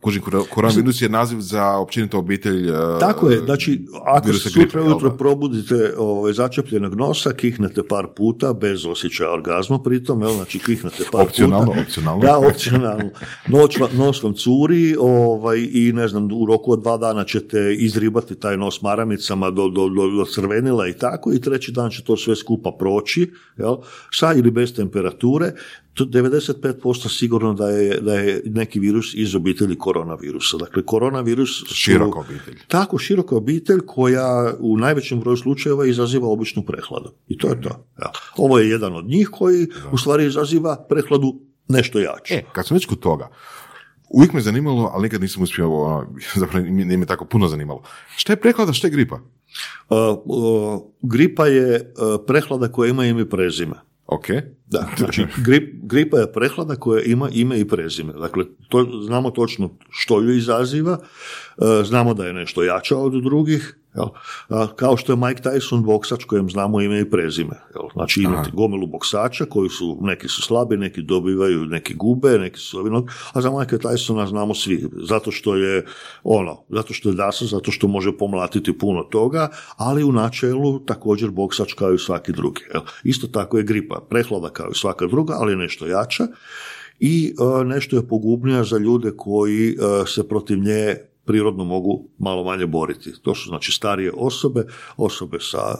Kužim, koronavirus je naziv za općenito obitelj a, Tako je, znači, ako sutra ujutro da? probudite ovaj, začepljenog nosa, kihnete par puta, bez osjećaja orgazma pritom, jel, znači kihnete par Opcionalno, puta. opcionalno. Da, opcionalno. Noć, nos vam curi ovaj, i ne znam, u roku od dva dana ćete izribati taj nos maramicama do, do, do, do crvenila i tako i treći dan će to sve skupa proći, jel, sa ili bez temperature, to 95% sigurno da je, da je neki virus iz obitelji koronavirusa. Dakle, koronavirus Široka obitelj. tako, široka obitelj koja u najvećem broju slučajeva izaziva običnu prehladu. I to je to. Ja. Ovo je jedan od njih koji u stvari izaziva prehladu nešto jače. E, kad sam već kod toga, uvijek me zanimalo, ali nikad nisam uspio, ono, zapravo nije me tako puno zanimalo. Šta je prehlada, šta je gripa? Uh, uh, gripa je uh, prehlada koja ima ime prezime. Ok. Da, znači grip, gripa je prehlada koja ima ime i prezime. Dakle, to, znamo točno što ju izaziva, e, znamo da je nešto jača od drugih, jel? Kao što je Mike Tyson boksač kojem znamo ime i prezime. Jel? Znači imate gomilu boksača koji su, neki su slabi, neki dobivaju, neki gube, neki su ovinog, a za Mike Tysona znamo svi, zato što je ono, zato što je dasa, zato što može pomlatiti puno toga, ali u načelu također boksač kao i svaki drugi. Jel? Isto tako je gripa, prehlada kao i svaka druga, ali nešto jača i e, nešto je pogubnija za ljude koji e, se protiv nje prirodno mogu malo manje boriti. To su znači starije osobe, osobe sa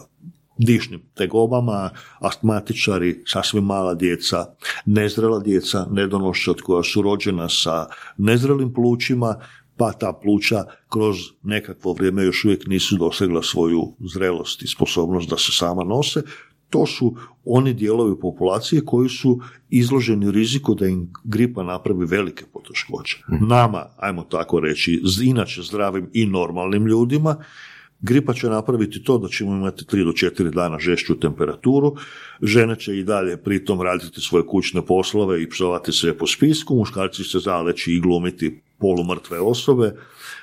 dišnim tegobama, astmatičari, sasvim mala djeca, nezrela djeca, nedonošća koja su rođena sa nezrelim plućima, pa ta pluća kroz nekakvo vrijeme još uvijek nisu dosegla svoju zrelost i sposobnost da se sama nose, to su oni dijelovi populacije koji su izloženi riziku da im gripa napravi velike poteškoće. Nama, ajmo tako reći, inače zdravim i normalnim ljudima, gripa će napraviti to da ćemo imati 3 do 4 dana žešću temperaturu, žene će i dalje pritom raditi svoje kućne poslove i psovati sve po spisku, muškarci će zaleći i glumiti polumrtve osobe,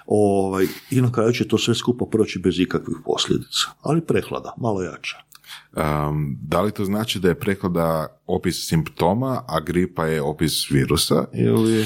ovaj, i na kraju će to sve skupa proći bez ikakvih posljedica. Ali prehlada, malo jača. Um, da li to znači da je prehlada opis simptoma, a gripa je opis virusa ili...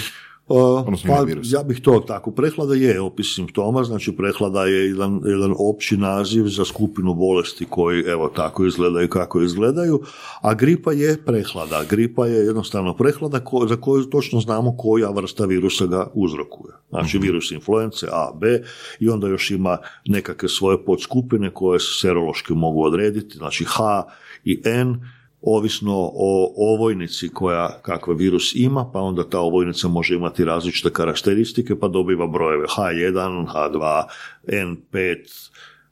Pa, ja bih to tako. Prehlada je opis simptoma, znači prehlada je jedan, jedan opći naziv za skupinu bolesti koji evo tako izgledaju kako izgledaju, a gripa je prehlada. Gripa je jednostavno prehlada ko- za koju točno znamo koja vrsta virusa ga uzrokuje. Znači virus influence A, B i onda još ima nekakve svoje podskupine koje se serološki mogu odrediti, znači H i N, ovisno o ovojnici koja kakva virus ima, pa onda ta ovojnica može imati različite karakteristike, pa dobiva brojeve H1, H2, N5,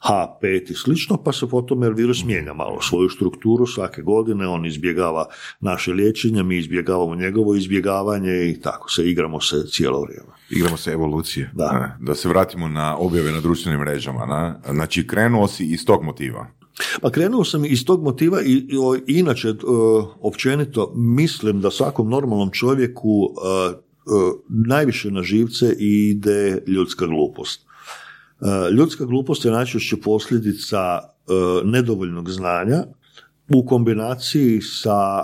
H5 i slično, pa se potom jer virus mijenja malo svoju strukturu svake godine, on izbjegava naše liječenje, mi izbjegavamo njegovo izbjegavanje i tako se igramo se cijelo vrijeme. Igramo se evolucije. Da. Da se vratimo na objave na društvenim mrežama. Na? Znači, krenuo si iz tog motiva. Pa krenuo sam iz tog motiva i, i o- inače e, općenito mislim da svakom normalnom čovjeku e, e, najviše na živce ide ljudska glupost. Ljudska glupost je najčešće posljedica nedovoljnog znanja u kombinaciji sa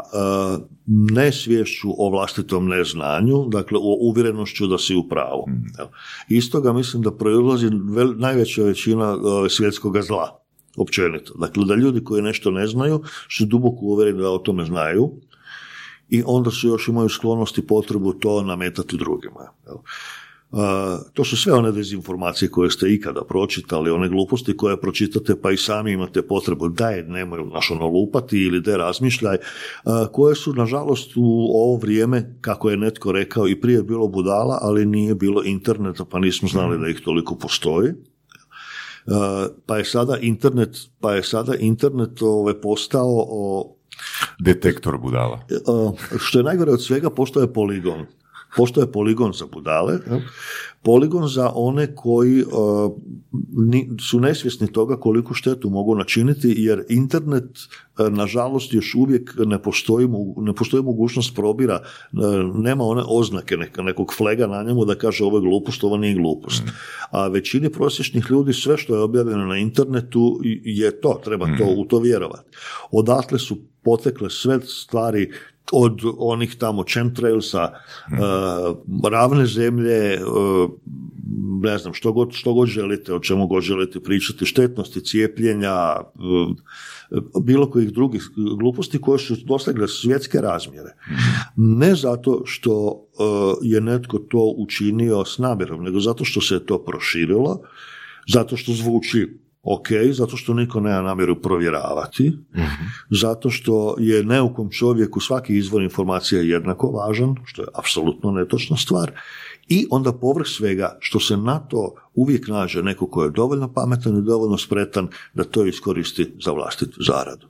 nesvješću o vlastitom neznanju, dakle o uvjerenošću da si u pravu. Jel? Iz toga mislim da proizlazi najveća većina svjetskoga zla općenito. Dakle, da ljudi koji nešto ne znaju su duboko uvjereni da o tome znaju i onda su još imaju sklonost i potrebu to nametati drugima. jel. Uh, to su sve one dezinformacije koje ste ikada pročitali, one gluposti koje pročitate pa i sami imate potrebu da je nemoj naš ono lupati ili da razmišljaj, uh, koje su nažalost u ovo vrijeme, kako je netko rekao, i prije bilo budala, ali nije bilo interneta pa nismo znali da ih toliko postoji. Pa je sada internet, pa je sada internet ovaj, postao o, Detektor budala. Što je najgore od svega, postao je poligon. Postoje poligon za budale, poligon za one koji uh, ni- su nesvjesni toga koliko štetu mogu načiniti, jer internet, uh, nažalost, još uvijek ne postoji, ne postoji mogućnost probira, uh, nema one oznake neka, nekog flega na njemu da kaže ovo je glupost, ovo nije glupost. A većini prosječnih ljudi sve što je objavljeno na internetu je to, treba to u to vjerovati. Odatle su potekle sve stvari od onih tamo chemtrailsa, uh, ravne zemlje, uh, ne znam, što god, što god želite, o čemu god želite pričati, štetnosti cijepljenja, uh, bilo kojih drugih gluposti koje su dosegle svjetske razmjere. Ne zato što uh, je netko to učinio s namjerom, nego zato što se je to proširilo, zato što zvuči ok, zato što niko nema namjeru provjeravati, zato što je neukom čovjeku svaki izvor informacija jednako važan, što je apsolutno netočna stvar, i onda povrh svega što se na to uvijek nađe neko ko je dovoljno pametan i dovoljno spretan da to iskoristi za vlastitu zaradu.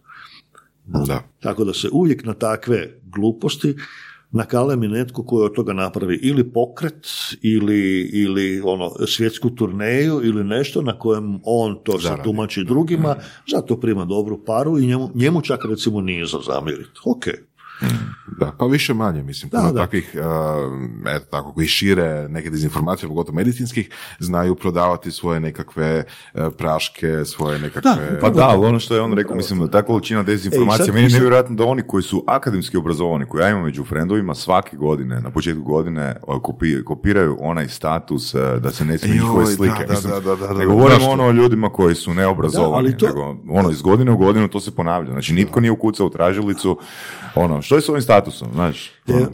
Da. Tako da se uvijek na takve gluposti nakalemi netko koji od toga napravi ili pokret ili, ili ono svjetsku turneju ili nešto na kojem on to se Zaradi. tumači drugima, zato prima dobru paru i njemu, njemu čak recimo nije za zamjeriti. Ok, Da, pa više manje, mislim, Da, puno da. takvih, uh, eto tako, koji šire neke dezinformacije, pogotovo medicinskih, znaju prodavati svoje nekakve uh, praške, svoje nekakve... Pa da, ali ono što je on rekao, mislim, ta količina E, dezinformacija, sad- meni je nevjerojatno da oni koji su akademski obrazovani, koji ja imam među frendovima, svake godine, na početku godine, o, kopi- kopiraju onaj status e, da se ne smije njihove da, slike. da, Mislim, da, da, da, da. ne govorimo ono o ljudima koji su Da, neobrazovani, ali to- nego ono, iz godine u godinu to se ponavlja. Znači, nitko nije ukucao u tražilicu, ono, što je s ovim statusom, znaš? E, e,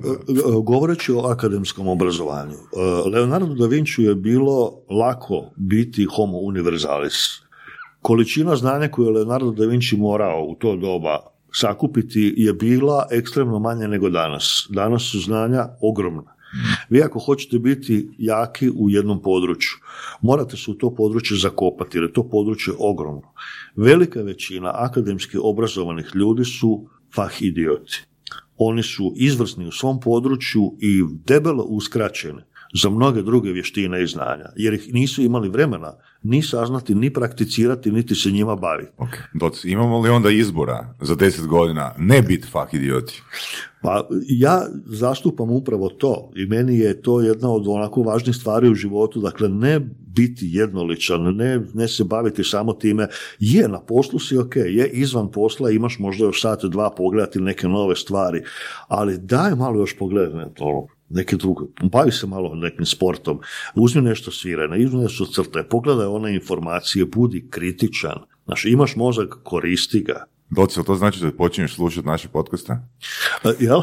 govoreći o akademskom obrazovanju, e, Leonardo da Vinci je bilo lako biti homo universalis. Količina znanja koju je Leonardo da Vinci morao u to doba sakupiti je bila ekstremno manja nego danas. Danas su znanja ogromna. Vi ako hoćete biti jaki u jednom području, morate se u to područje zakopati jer je to područje ogromno. Velika većina akademski obrazovanih ljudi su fah idioti. Oni su izvrsni u svom području i debelo uskraćeni za mnoge druge vještine i znanja, jer ih nisu imali vremena ni saznati, ni prakticirati, niti se njima baviti. Ok, Doc, imamo li onda izbora za deset godina ne biti fak idioti? Pa ja zastupam upravo to i meni je to jedna od onako važnih stvari u životu, dakle ne biti jednoličan, ne, ne se baviti samo time, je na poslu si ok, je izvan posla, imaš možda još sat, dva pogledati neke nove stvari, ali daj malo još pogledaj na to, neke druge, bavi se malo nekim sportom, uzmi nešto svirane, uzmi nešto crte, pogledaj one informacije, budi kritičan, Znaš, imaš mozak, koristi ga. Doc, jel to znači da počinješ slušati naše podcaste? E, Jel?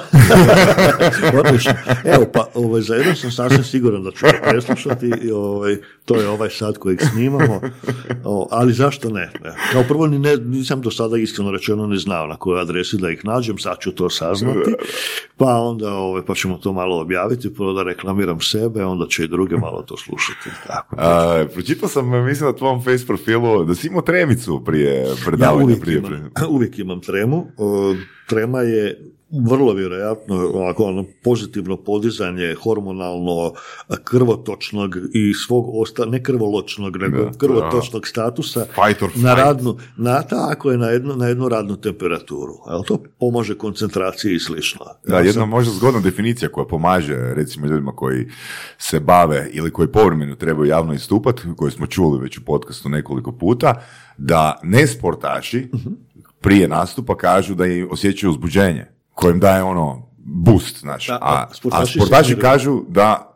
Odlično. Evo, pa ovaj, za jedan sam sasvim siguran da ću ga preslušati. I, ovaj, to je ovaj sat kojeg snimamo. O, ali zašto ne? E, Kao prvo, ni ne, nisam do sada iskreno rečeno ne znao na kojoj adresi da ih nađem, sad ću to saznati. Pa onda ovaj, pa ćemo to malo objaviti, prvo da reklamiram sebe, onda će i druge malo to slušati. Tako. A, pročitao sam, mislim, na tvom face profilu da si imao tremicu prije Ja predavanja. uvijek prije, prije- uvijek imam tremu. O, Trema je vrlo vjerojatno ovako, ono, pozitivno podizanje hormonalno krvotočnog i svog osta, ne krvoločnog, nego Da, krvotočnog statusa Fight or na radnu, na tako je na jednu, na jednu radnu temperaturu. Ali to pomaže koncentraciji i slično. Da, jedna možda zgodna definicija koja pomaže recimo ljudima koji se bave ili koji povremeno trebaju javno istupati, koju smo čuli već u podcastu nekoliko puta, da ne sportaši prije nastupa kažu da im osjećaju uzbuđenje, kojem daje ono boost, znaš. Da, a, a a sportaši kažu da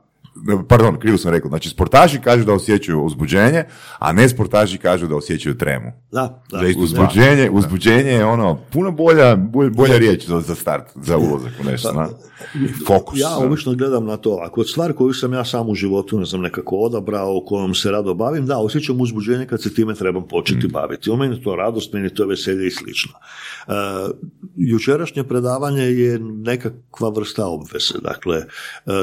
Pardon, krivo sam rekao. Znači, sportaši kažu da osjećaju uzbuđenje, a ne sportaši kažu da osjećaju tremu. Da, da. Za istu Uzbuđenje, uzbuđenje je ono puno bolja, bolja, bolja riječ za, za start, za ulazak u nešto. zna. Fokus. Ja obično gledam na to, ako je stvar koju sam ja sam u životu, ne znam, nekako odabrao, kojom se rado bavim, da, osjećam uzbuđenje kad se time trebam početi baviti. O meni to radost, meni to veselje i slično. E, jučerašnje predavanje je nekakva vrsta obveze, dakle, e,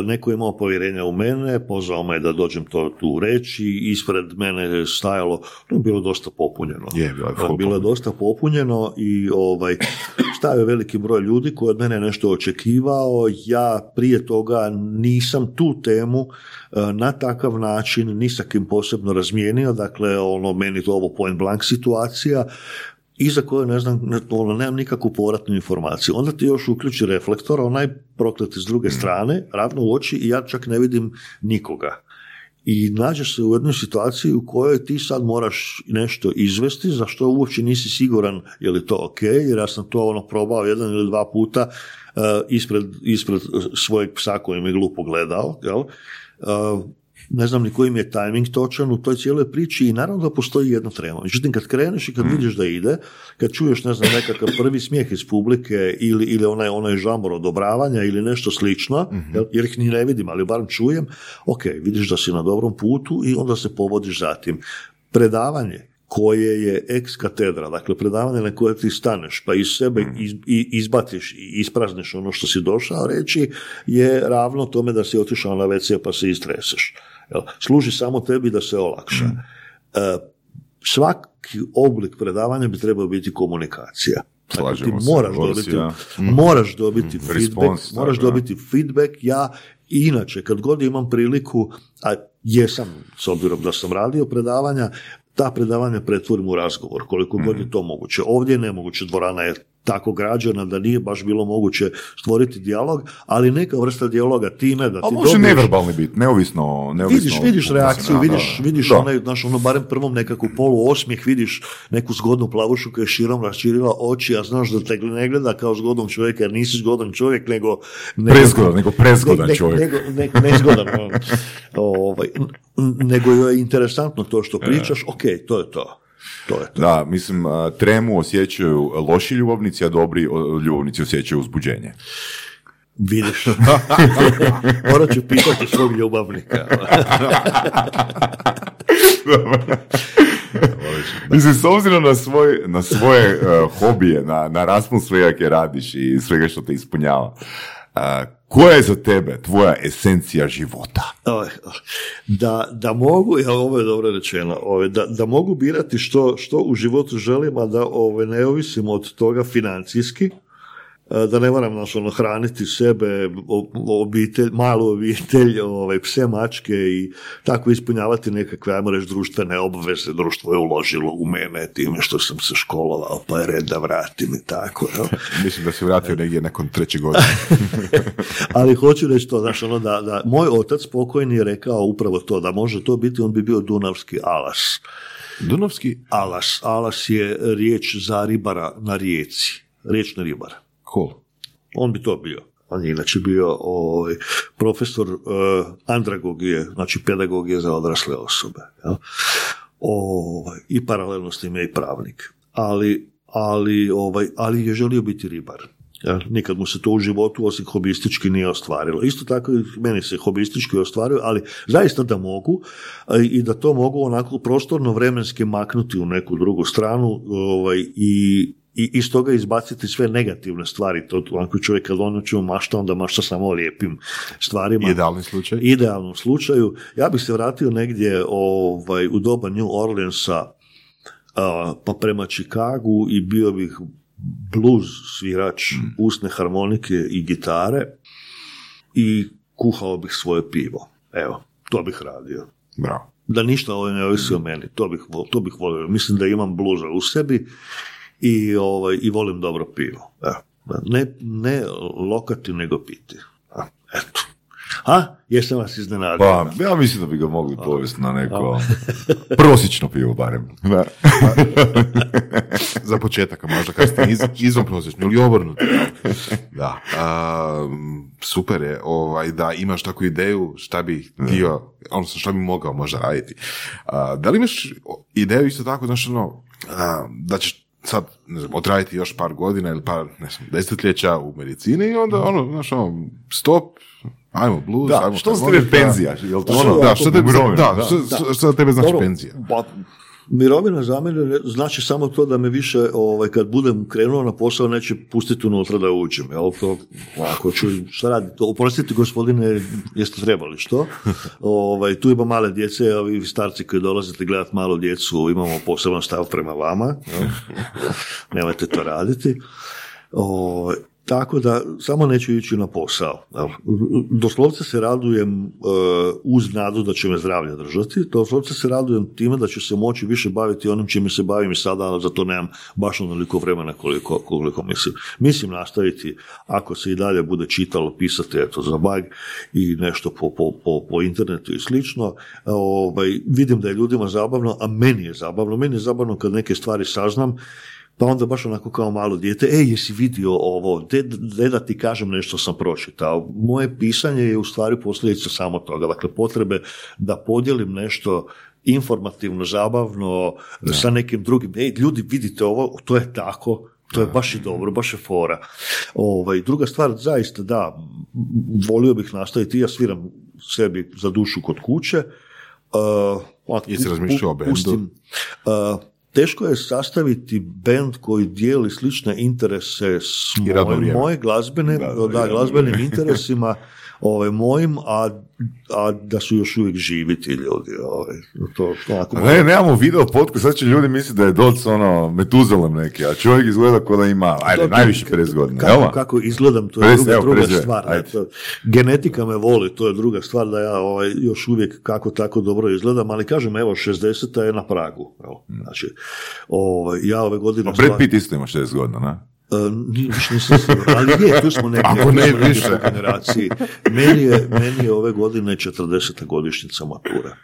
neko je imao povjerenja u mene, pozvao me da dođem to tu reći, ispred mene je stajalo, no, bilo je dosta popunjeno. Je, bilo je bilo je dosta popunjeno i ovaj, stavio veliki broj ljudi koji od mene nešto očekivao. Ja prije toga nisam tu temu e, na takav način ni sa kim posebno razmijenio, dakle ono meni to ovo point blank situacija i za koju ne znam, ne, ono, nemam nikakvu povratnu informaciju. Onda ti još uključi reflektor, onaj prokleti s druge strane, ravno u oči i ja čak ne vidim nikoga. I nađeš se u jednoj situaciji u kojoj ti sad moraš nešto izvesti, za što uopće nisi siguran je li to ok, jer ja sam to ono probao jedan ili dva puta uh, ispred, ispred svojeg psa koji me glupo gledao, jel? Uh, ne znam ni koji mi je tajming točan u toj cijeloj priči i naravno da postoji jedna trema. Međutim, kad kreneš i kad vidiš da ide, kad čuješ, ne znam, nekakav prvi smijeh iz publike ili, ili onaj, onaj žambor odobravanja ili nešto slično, jel, jer ih ni ne vidim, ali barem čujem, ok, vidiš da si na dobrom putu i onda se povodiš za tim. Predavanje koje je ex katedra, dakle predavanje na koje ti staneš pa iz sebe iz, i- izbatiš i isprazniš ono što si došao reći je ravno tome da si otišao na WC pa se istreseš. Jel? Služi samo tebi da se olakša. E, svaki oblik predavanja bi trebao biti komunikacija. Dakle, ti se, moraš evolucija. dobiti, moraš dobiti feedback, Response, moraš tako, da. dobiti feedback, ja inače kad god imam priliku, a jesam s obzirom da sam radio predavanja, ta predavanja pretvorim u razgovor, koliko god Mhm. je to moguće. Ovdje je nemoguće, dvorana je tako građana da nije baš bilo moguće stvoriti dijalog, ali neka vrsta dijaloga time da A ti može dobiješ- neverbalni biti, neovisno, neovisno Vidiš, vidiš reakciju, da, vidiš, da. vidiš Da. onaj, znaš, ono barem prvom nekakvu polu osmijeh, vidiš neku zgodnu plavušu koja je širom raširila oči, a znaš da te ne gleda kao zgodan čovjek, jer nisi zgodan čovjek, nego... nego Prezgodan, nego prezgodan čovjek. Nego, ne, nezgodan, ono. ovaj, nego je interesantno to što pričaš, ok, to je to. To je to. Da, mislim, tremu osjećaju loši ljubavnici, a dobri ljubavnici osjećaju uzbuđenje. Vidiš. Morat ću pitati svog ljubavnika. Mislim, s obzirom na, svoj, na svoje e, hobije, na, na raspon svega koje radiš i svega što te ispunjava, a, koja je za tebe tvoja esencija života? Da, da mogu, ja, ovo je dobro rečeno, ovaj, da, da mogu birati što, što u životu želim, a da ovaj, ne ovisim od toga financijski, da ne moram nas ono, hraniti sebe, obitelj, malu obitelj, ovaj, pse, mačke i tako ispunjavati nekakve, ajmo reći, društvene obveze. Društvo je uložilo u mene time što sam se školovao, pa je red da vratim i tako. jel? Mislim da se vratio negdje nakon treće godine. Ali hoću reći to, znaš, ono da, da moj otac pokojni je rekao upravo to, da može to biti, on bi bio dunavski alas. Dunovski, Alas, alas je riječ za ribara na rijeci, riječni ribar. Cool. On bi to bio. On je inače bio ovaj, profesor uh, andragogije, znači pedagogije za odrasle osobe. Jel? Ovaj, I paralelno s tim je i pravnik. Ali, ali, ovaj, ali je želio biti ribar. Jel? Nikad mu se to u životu osim hobistički nije ostvarilo. Isto tako i meni se hobistički ostvaruje, ali zaista da mogu a, i da to mogu onako prostorno vremenski maknuti u neku drugu stranu ovaj, i i iz toga izbaciti sve negativne stvari. To onako čovjek kad on čuje mašta, onda mašta samo o lijepim stvarima. Idealni slučaj. Idealnom slučaju. Ja bih se vratio negdje ovaj, u doba New Orleansa a, pa prema Chicagu i bio bih blues svirač, usne harmonike i gitare i kuhao bih svoje pivo. Evo, to bih radio Bravo. da ništa ovo ne ovisi o meni. To bih, to bih volio. Mislim da imam bluza u sebi i, ovaj, i volim dobro pivo. Evo. Ne, ne lokati, nego piti. A, Eto. A, jesam vas iznenadio. Pa, ja mislim da bi ga mogli povesti na neko prosječno pivo barem. Da. Za početak, možda kad ste iz, izvan prosječno ili obrnuto. Da. A, super je ovaj, da imaš takvu ideju šta bi htio, odnosno šta bi mogao možda raditi. A, da li imaš ideju isto tako, znaš, ono, a, da ćeš sad, ne znam, odraditi još par godina ili par, ne znam, desetljeća u medicini i onda, ono, znaš, ono, stop, ajmo blues, Da, ajmo što s tebe penzija? Jel to Ono, da, što tebe, Mirovina, da, da. što, što, tebe znači Dobro, penzija? Pa, Mirovina za mene ne- znači samo to da me više, ovaj, kad budem krenuo na posao, neće pustiti unutra da uđem. Jel? To, ako ću, šta raditi? To, oprostite gospodine, jeste trebali, što? Ovaj, tu ima male djece, a vi starci koji dolazite gledati malu djecu, imamo poseban stav prema vama. Jel? Nemojte to raditi. Ovaj, tako da samo neću ići na posao. Doslovce se radujem e, uz nadu da će me zdravlje držati, doslovce se radujem time da ću se moći više baviti onim čime se bavim i sada, ali za to nemam baš onoliko vremena koliko, koliko mislim. Mislim nastaviti, ako se i dalje bude čitalo, pisati eto, za bag i nešto po, po, po, po internetu i slično, ovaj, vidim da je ljudima zabavno, a meni je zabavno. Meni je zabavno kad neke stvari saznam, pa onda baš onako kao malo dijete, ej, jesi vidio ovo, de, de da ti kažem nešto sam pročitao. Moje pisanje je u stvari posljedica samo toga, dakle potrebe da podijelim nešto informativno, zabavno, sa nekim drugim, ej, ljudi, vidite ovo, to je tako, to je baš i dobro, baš je fora. Ovaj, druga stvar, zaista da, volio bih nastaviti, ja sviram sebi za dušu kod kuće, uh, Jesi razmišljao o bendu? pustim, uh, teško je sastaviti bend koji dijeli slične interese s mojim, moje glazbene, Da, glazbenim interesima ovaj, mojim, a, a da su još uvijek živi ti ljudi. Ovaj, to, to onako malo- Ne, nemamo video podcast, sad će ljudi misliti da je doc ono metuzalem neki, a čovjek izgleda kao da ima, ajde, To- najviše 50 godina, kako, kako izgledam, to je 50, druga, evo, druga 52, stvar. ajde. To- genetika me voli, to je druga stvar da ja ovaj, još uvijek kako tako dobro izgledam, ali kažem, evo, 60 je na pragu. Evo, znači, ovaj, ja ove godine... Pa Brad Pitt isto ima 60 godina, ne? E, ni- više nisam ali je, tu smo neki, Ako ne više. generaciji. Meni je, meni je ove godine 40. godišnjica matura.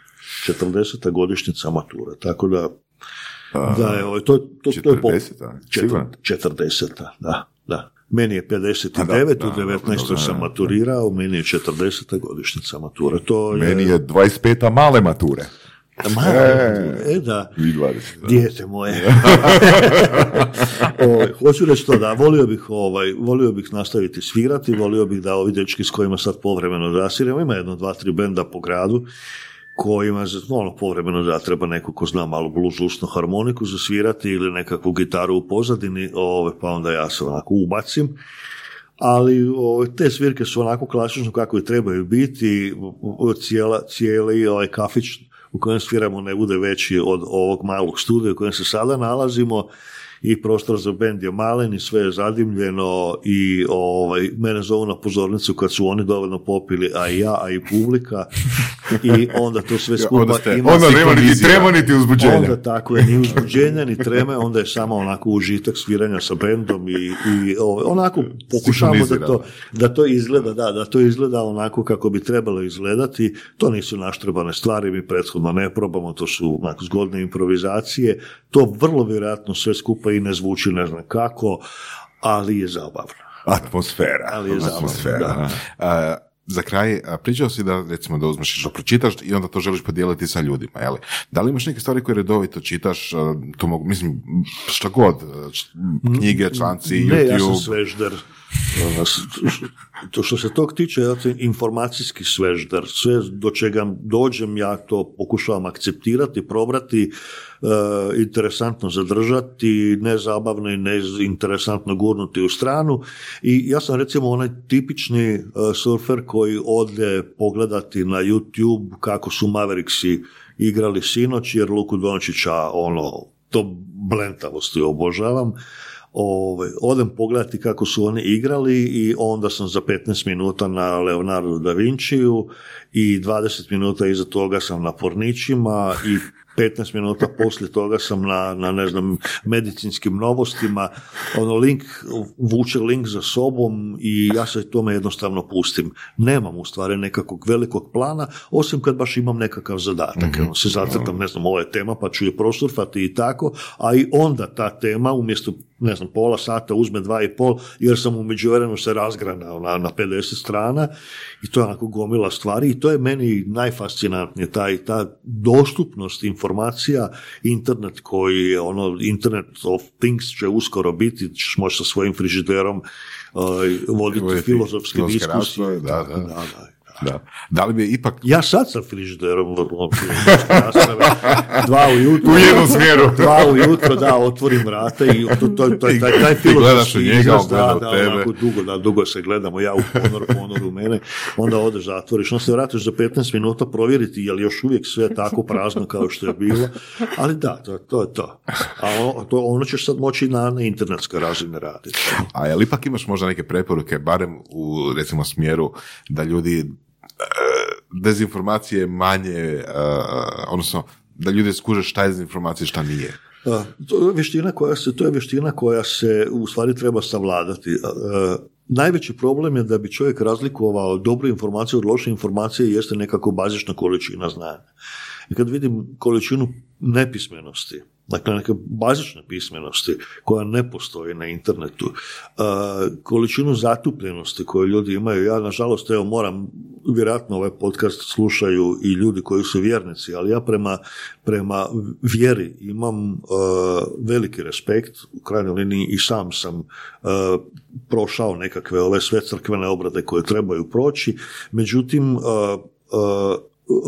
40. godišnjica matura, tako da da je, ovaj, to, to, to je po- 40-a, sigurno? 40. da, da. Meni je 59, A da, u da, 19. dobro, sam da, maturirao, meni je 40. godišnjica matura. To je, Meni je 25. male mature. Ma, E. e, da. I 20. da. Dijete moje. ovaj, hoću reći to da, volio bih, ovaj, volio bih nastaviti svirati, volio bih da ovi dečki s kojima sad povremeno zasiramo, ima jedno, dva, tri benda po gradu, kojima ono, povremeno da treba neko ko zna malo blues, usnu harmoniku zasvirati ili nekakvu gitaru u pozadini, ovaj, pa onda ja se onako ubacim ali ovaj, te svirke su onako klasično kako i trebaju biti, o- cijela, cijeli ovaj kafić u kojem sviramo ne bude veći od ovog malog studija u kojem se sada nalazimo i prostor za bend je malen i sve je zadimljeno i ovaj, mene zovu na pozornicu kad su oni dovoljno popili, a i ja, a i publika i onda to sve skupa onda ste- ima Onda nema niti trema, niti uzbuđenja. Onda tako je, ni uzbuđenja, ni treme, onda je samo onako užitak sviranja sa bendom i, i ovaj, onako pokušavamo da to, da to izgleda, da, da to izgleda onako kako bi trebalo izgledati. To nisu naštrebane stvari, mi prethodno ne probamo, to su onako zgodne improvizacije. To vrlo vjerojatno sve skupa i ne zvuči ne znam kako, ali je zabavno. Atmosfera. Ali je zabavno, Atmosfera. da. A, za kraj, pričao si da recimo da uzmeš da pročitaš i onda to želiš podijeliti sa ljudima, jeli? Da li imaš neke stvari koje redovito čitaš, to mogu, mislim, šta god, knjige, članci, Ne, ja sam YouTube, svežder. Ono, To što se tog tiče, ja sam informacijski svežder. Sve do čega dođem, ja to pokušavam akceptirati, probrati, e, interesantno zadržati, nezabavno i neinteresantno gurnuti u stranu. I ja sam recimo onaj tipični e, surfer koji ode pogledati na YouTube kako su Mavericksi igrali sinoć, jer Luku Dončića ono, to blentavosti obožavam. Ove, odem pogledati kako su oni igrali i onda sam za 15 minuta na Leonardo da Vinciju i 20 minuta iza toga sam na pornićima i 15 minuta poslije toga sam na, na ne znam, medicinskim novostima, ono link, vuče link za sobom i ja se tome jednostavno pustim. Nemam u stvari nekakvog velikog plana, osim kad baš imam nekakav zadatak. Ono, se zacrtam, ne znam, ovo je tema, pa ću je prosurfati i tako, a i onda ta tema umjesto ne znam, pola sata uzme dva i pol, jer sam u međuvremenu se razgranao na, na 50 strana i to je onako gomila stvari i to je meni najfascinantnije, taj, ta dostupnost informacija, internet koji je ono, internet of things će uskoro biti, ćeš moći sa svojim frižiderom uh, voditi filozofske diskusije. da, da. da, da. Da. Da li bi ipak... Ja sad sa frižiderom dva ujutro, U jednom smjeru. dva ujutro, da, otvorim vrata i to, to, to, taj, taj filozofski izraz, da, da, onako dugo, da, dugo se gledamo, ja u ponor, ponor u mene, onda odeš, zatvoriš, onda se vratiš za 15 minuta provjeriti je li još uvijek sve tako prazno kao što je bilo, ali da, to, to je to. A ono, to, ono ćeš sad moći na, na internetskoj razini raditi. A jel ipak imaš možda neke preporuke, barem u recimo smjeru da ljudi e, dezinformacije manje, e, odnosno da ljudi skuže šta je dezinformacija, šta nije. To je vještina koja se, to je vještina koja se u stvari treba savladati. E, najveći problem je da bi čovjek razlikovao dobru informaciju od loše informacije jeste nekako bazična količina znanja. I kad vidim količinu nepismenosti, dakle neke bazične pismenosti koja ne postoji na internetu, e, količinu zatupljenosti koju ljudi imaju, ja nažalost evo moram, vjerojatno ovaj podcast slušaju i ljudi koji su vjernici, ali ja prema, prema vjeri imam e, veliki respekt, u krajnjoj liniji i sam sam e, prošao nekakve ove sve crkvene obrade koje trebaju proći, međutim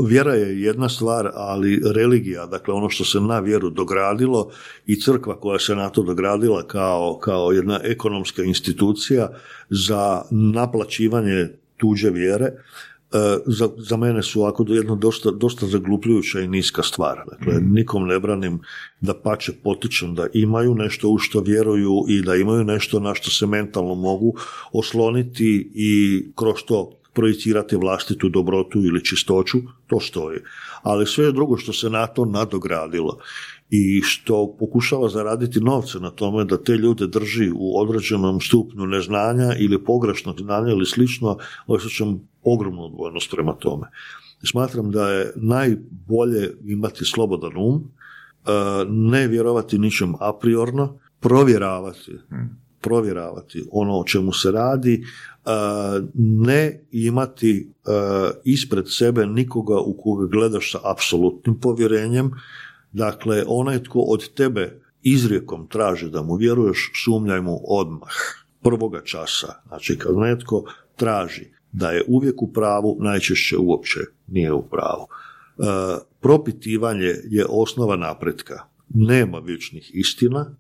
vjera je jedna stvar, ali religija, dakle ono što se na vjeru dogradilo i crkva koja se na to dogradila kao, kao jedna ekonomska institucija za naplaćivanje tuđe vjere, e, za, za mene su ovako jedno dosta, dosta zaglupljujuća i niska stvar. Dakle, nikom ne branim da pače potičem da imaju nešto u što vjeruju i da imaju nešto na što se mentalno mogu osloniti i kroz to projicirati vlastitu dobrotu ili čistoću, to stoji. Ali sve drugo što se na to nadogradilo i što pokušava zaraditi novce na tome da te ljude drži u određenom stupnju neznanja ili pogrešnog znanja ili slično, osjećam ogromnu odbojnost prema tome. Smatram da je najbolje imati slobodan um, e, ne vjerovati ničem a priorno, provjeravati provjeravati ono o čemu se radi, ne imati e, ispred sebe nikoga u koga gledaš sa apsolutnim povjerenjem, dakle onaj tko od tebe izrijekom traži da mu vjeruješ, sumnjaj mu odmah, prvoga časa. Znači kad netko traži da je uvijek u pravu, najčešće uopće nije u pravu. E, propitivanje je osnova napretka. Nema vječnih istina,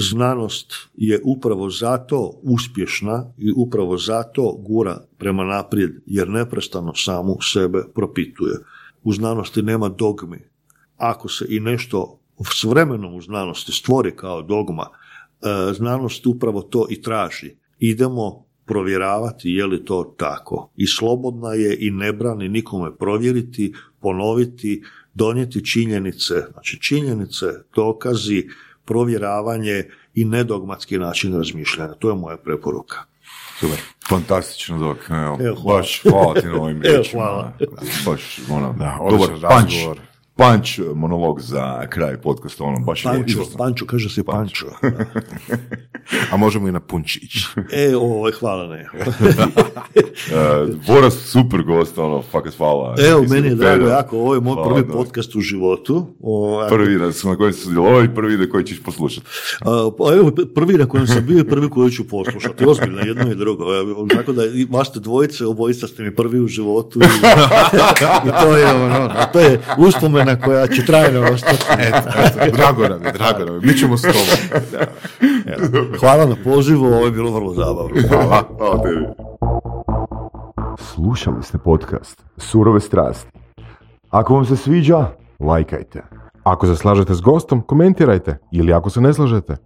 znanost je upravo zato uspješna i upravo zato gura prema naprijed jer neprestano samu sebe propituje. U znanosti nema dogmi. Ako se i nešto s vremenom u znanosti stvori kao dogma, e, znanost upravo to i traži. Idemo provjeravati je li to tako. I slobodna je i ne brani nikome provjeriti, ponoviti, donijeti činjenice, znači činjenice, dokazi, provjeravanje i nedogmatski način razmišljanja. To je moja preporuka. Super. Fantastično dok. Evo, Evo, hvala. baš hvala ti na ovim Evo, hvala. Baš, ono, Da, dobar razgovor. Punch monolog za kraj podcasta, ono, baš je Pančo, izvrsno. Pančo, kaže se Pančo. A možemo i na punčić. E, ovo, hvala ne. E, Boras, super gost, ono, fakat hvala. Evo, meni je drago jako, ovo je moj Hvala, prvi da. podcast u životu. O, Prvi na kojem si sudjelovao i prvi da koji ćeš poslušati. pa evo, prvi na kojem sam bio i prvi koji ću poslušati. Ozbiljno, jedno i drugo. Tako da, vas ste dvojice, obojica ste mi prvi u životu. I, i to je ono, to je uspomena koja će trajno ostati. Eto, eto, drago nam je, drago nam je. Bit ćemo s tobom. Hvala na pozivu, ovo je bilo vrlo zabavno. Hvala. Hvala tebi. Slušali ste podcast Surove strasti. Ako vam se sviđa, lajkajte. Ako se slažete s gostom, komentirajte ili ako se ne slažete.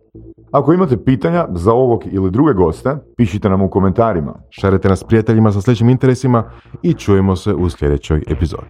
Ako imate pitanja za ovog ili druge goste, pišite nam u komentarima. Šarite nas prijateljima sa sličnim interesima i čujemo se u sljedećoj epizodi.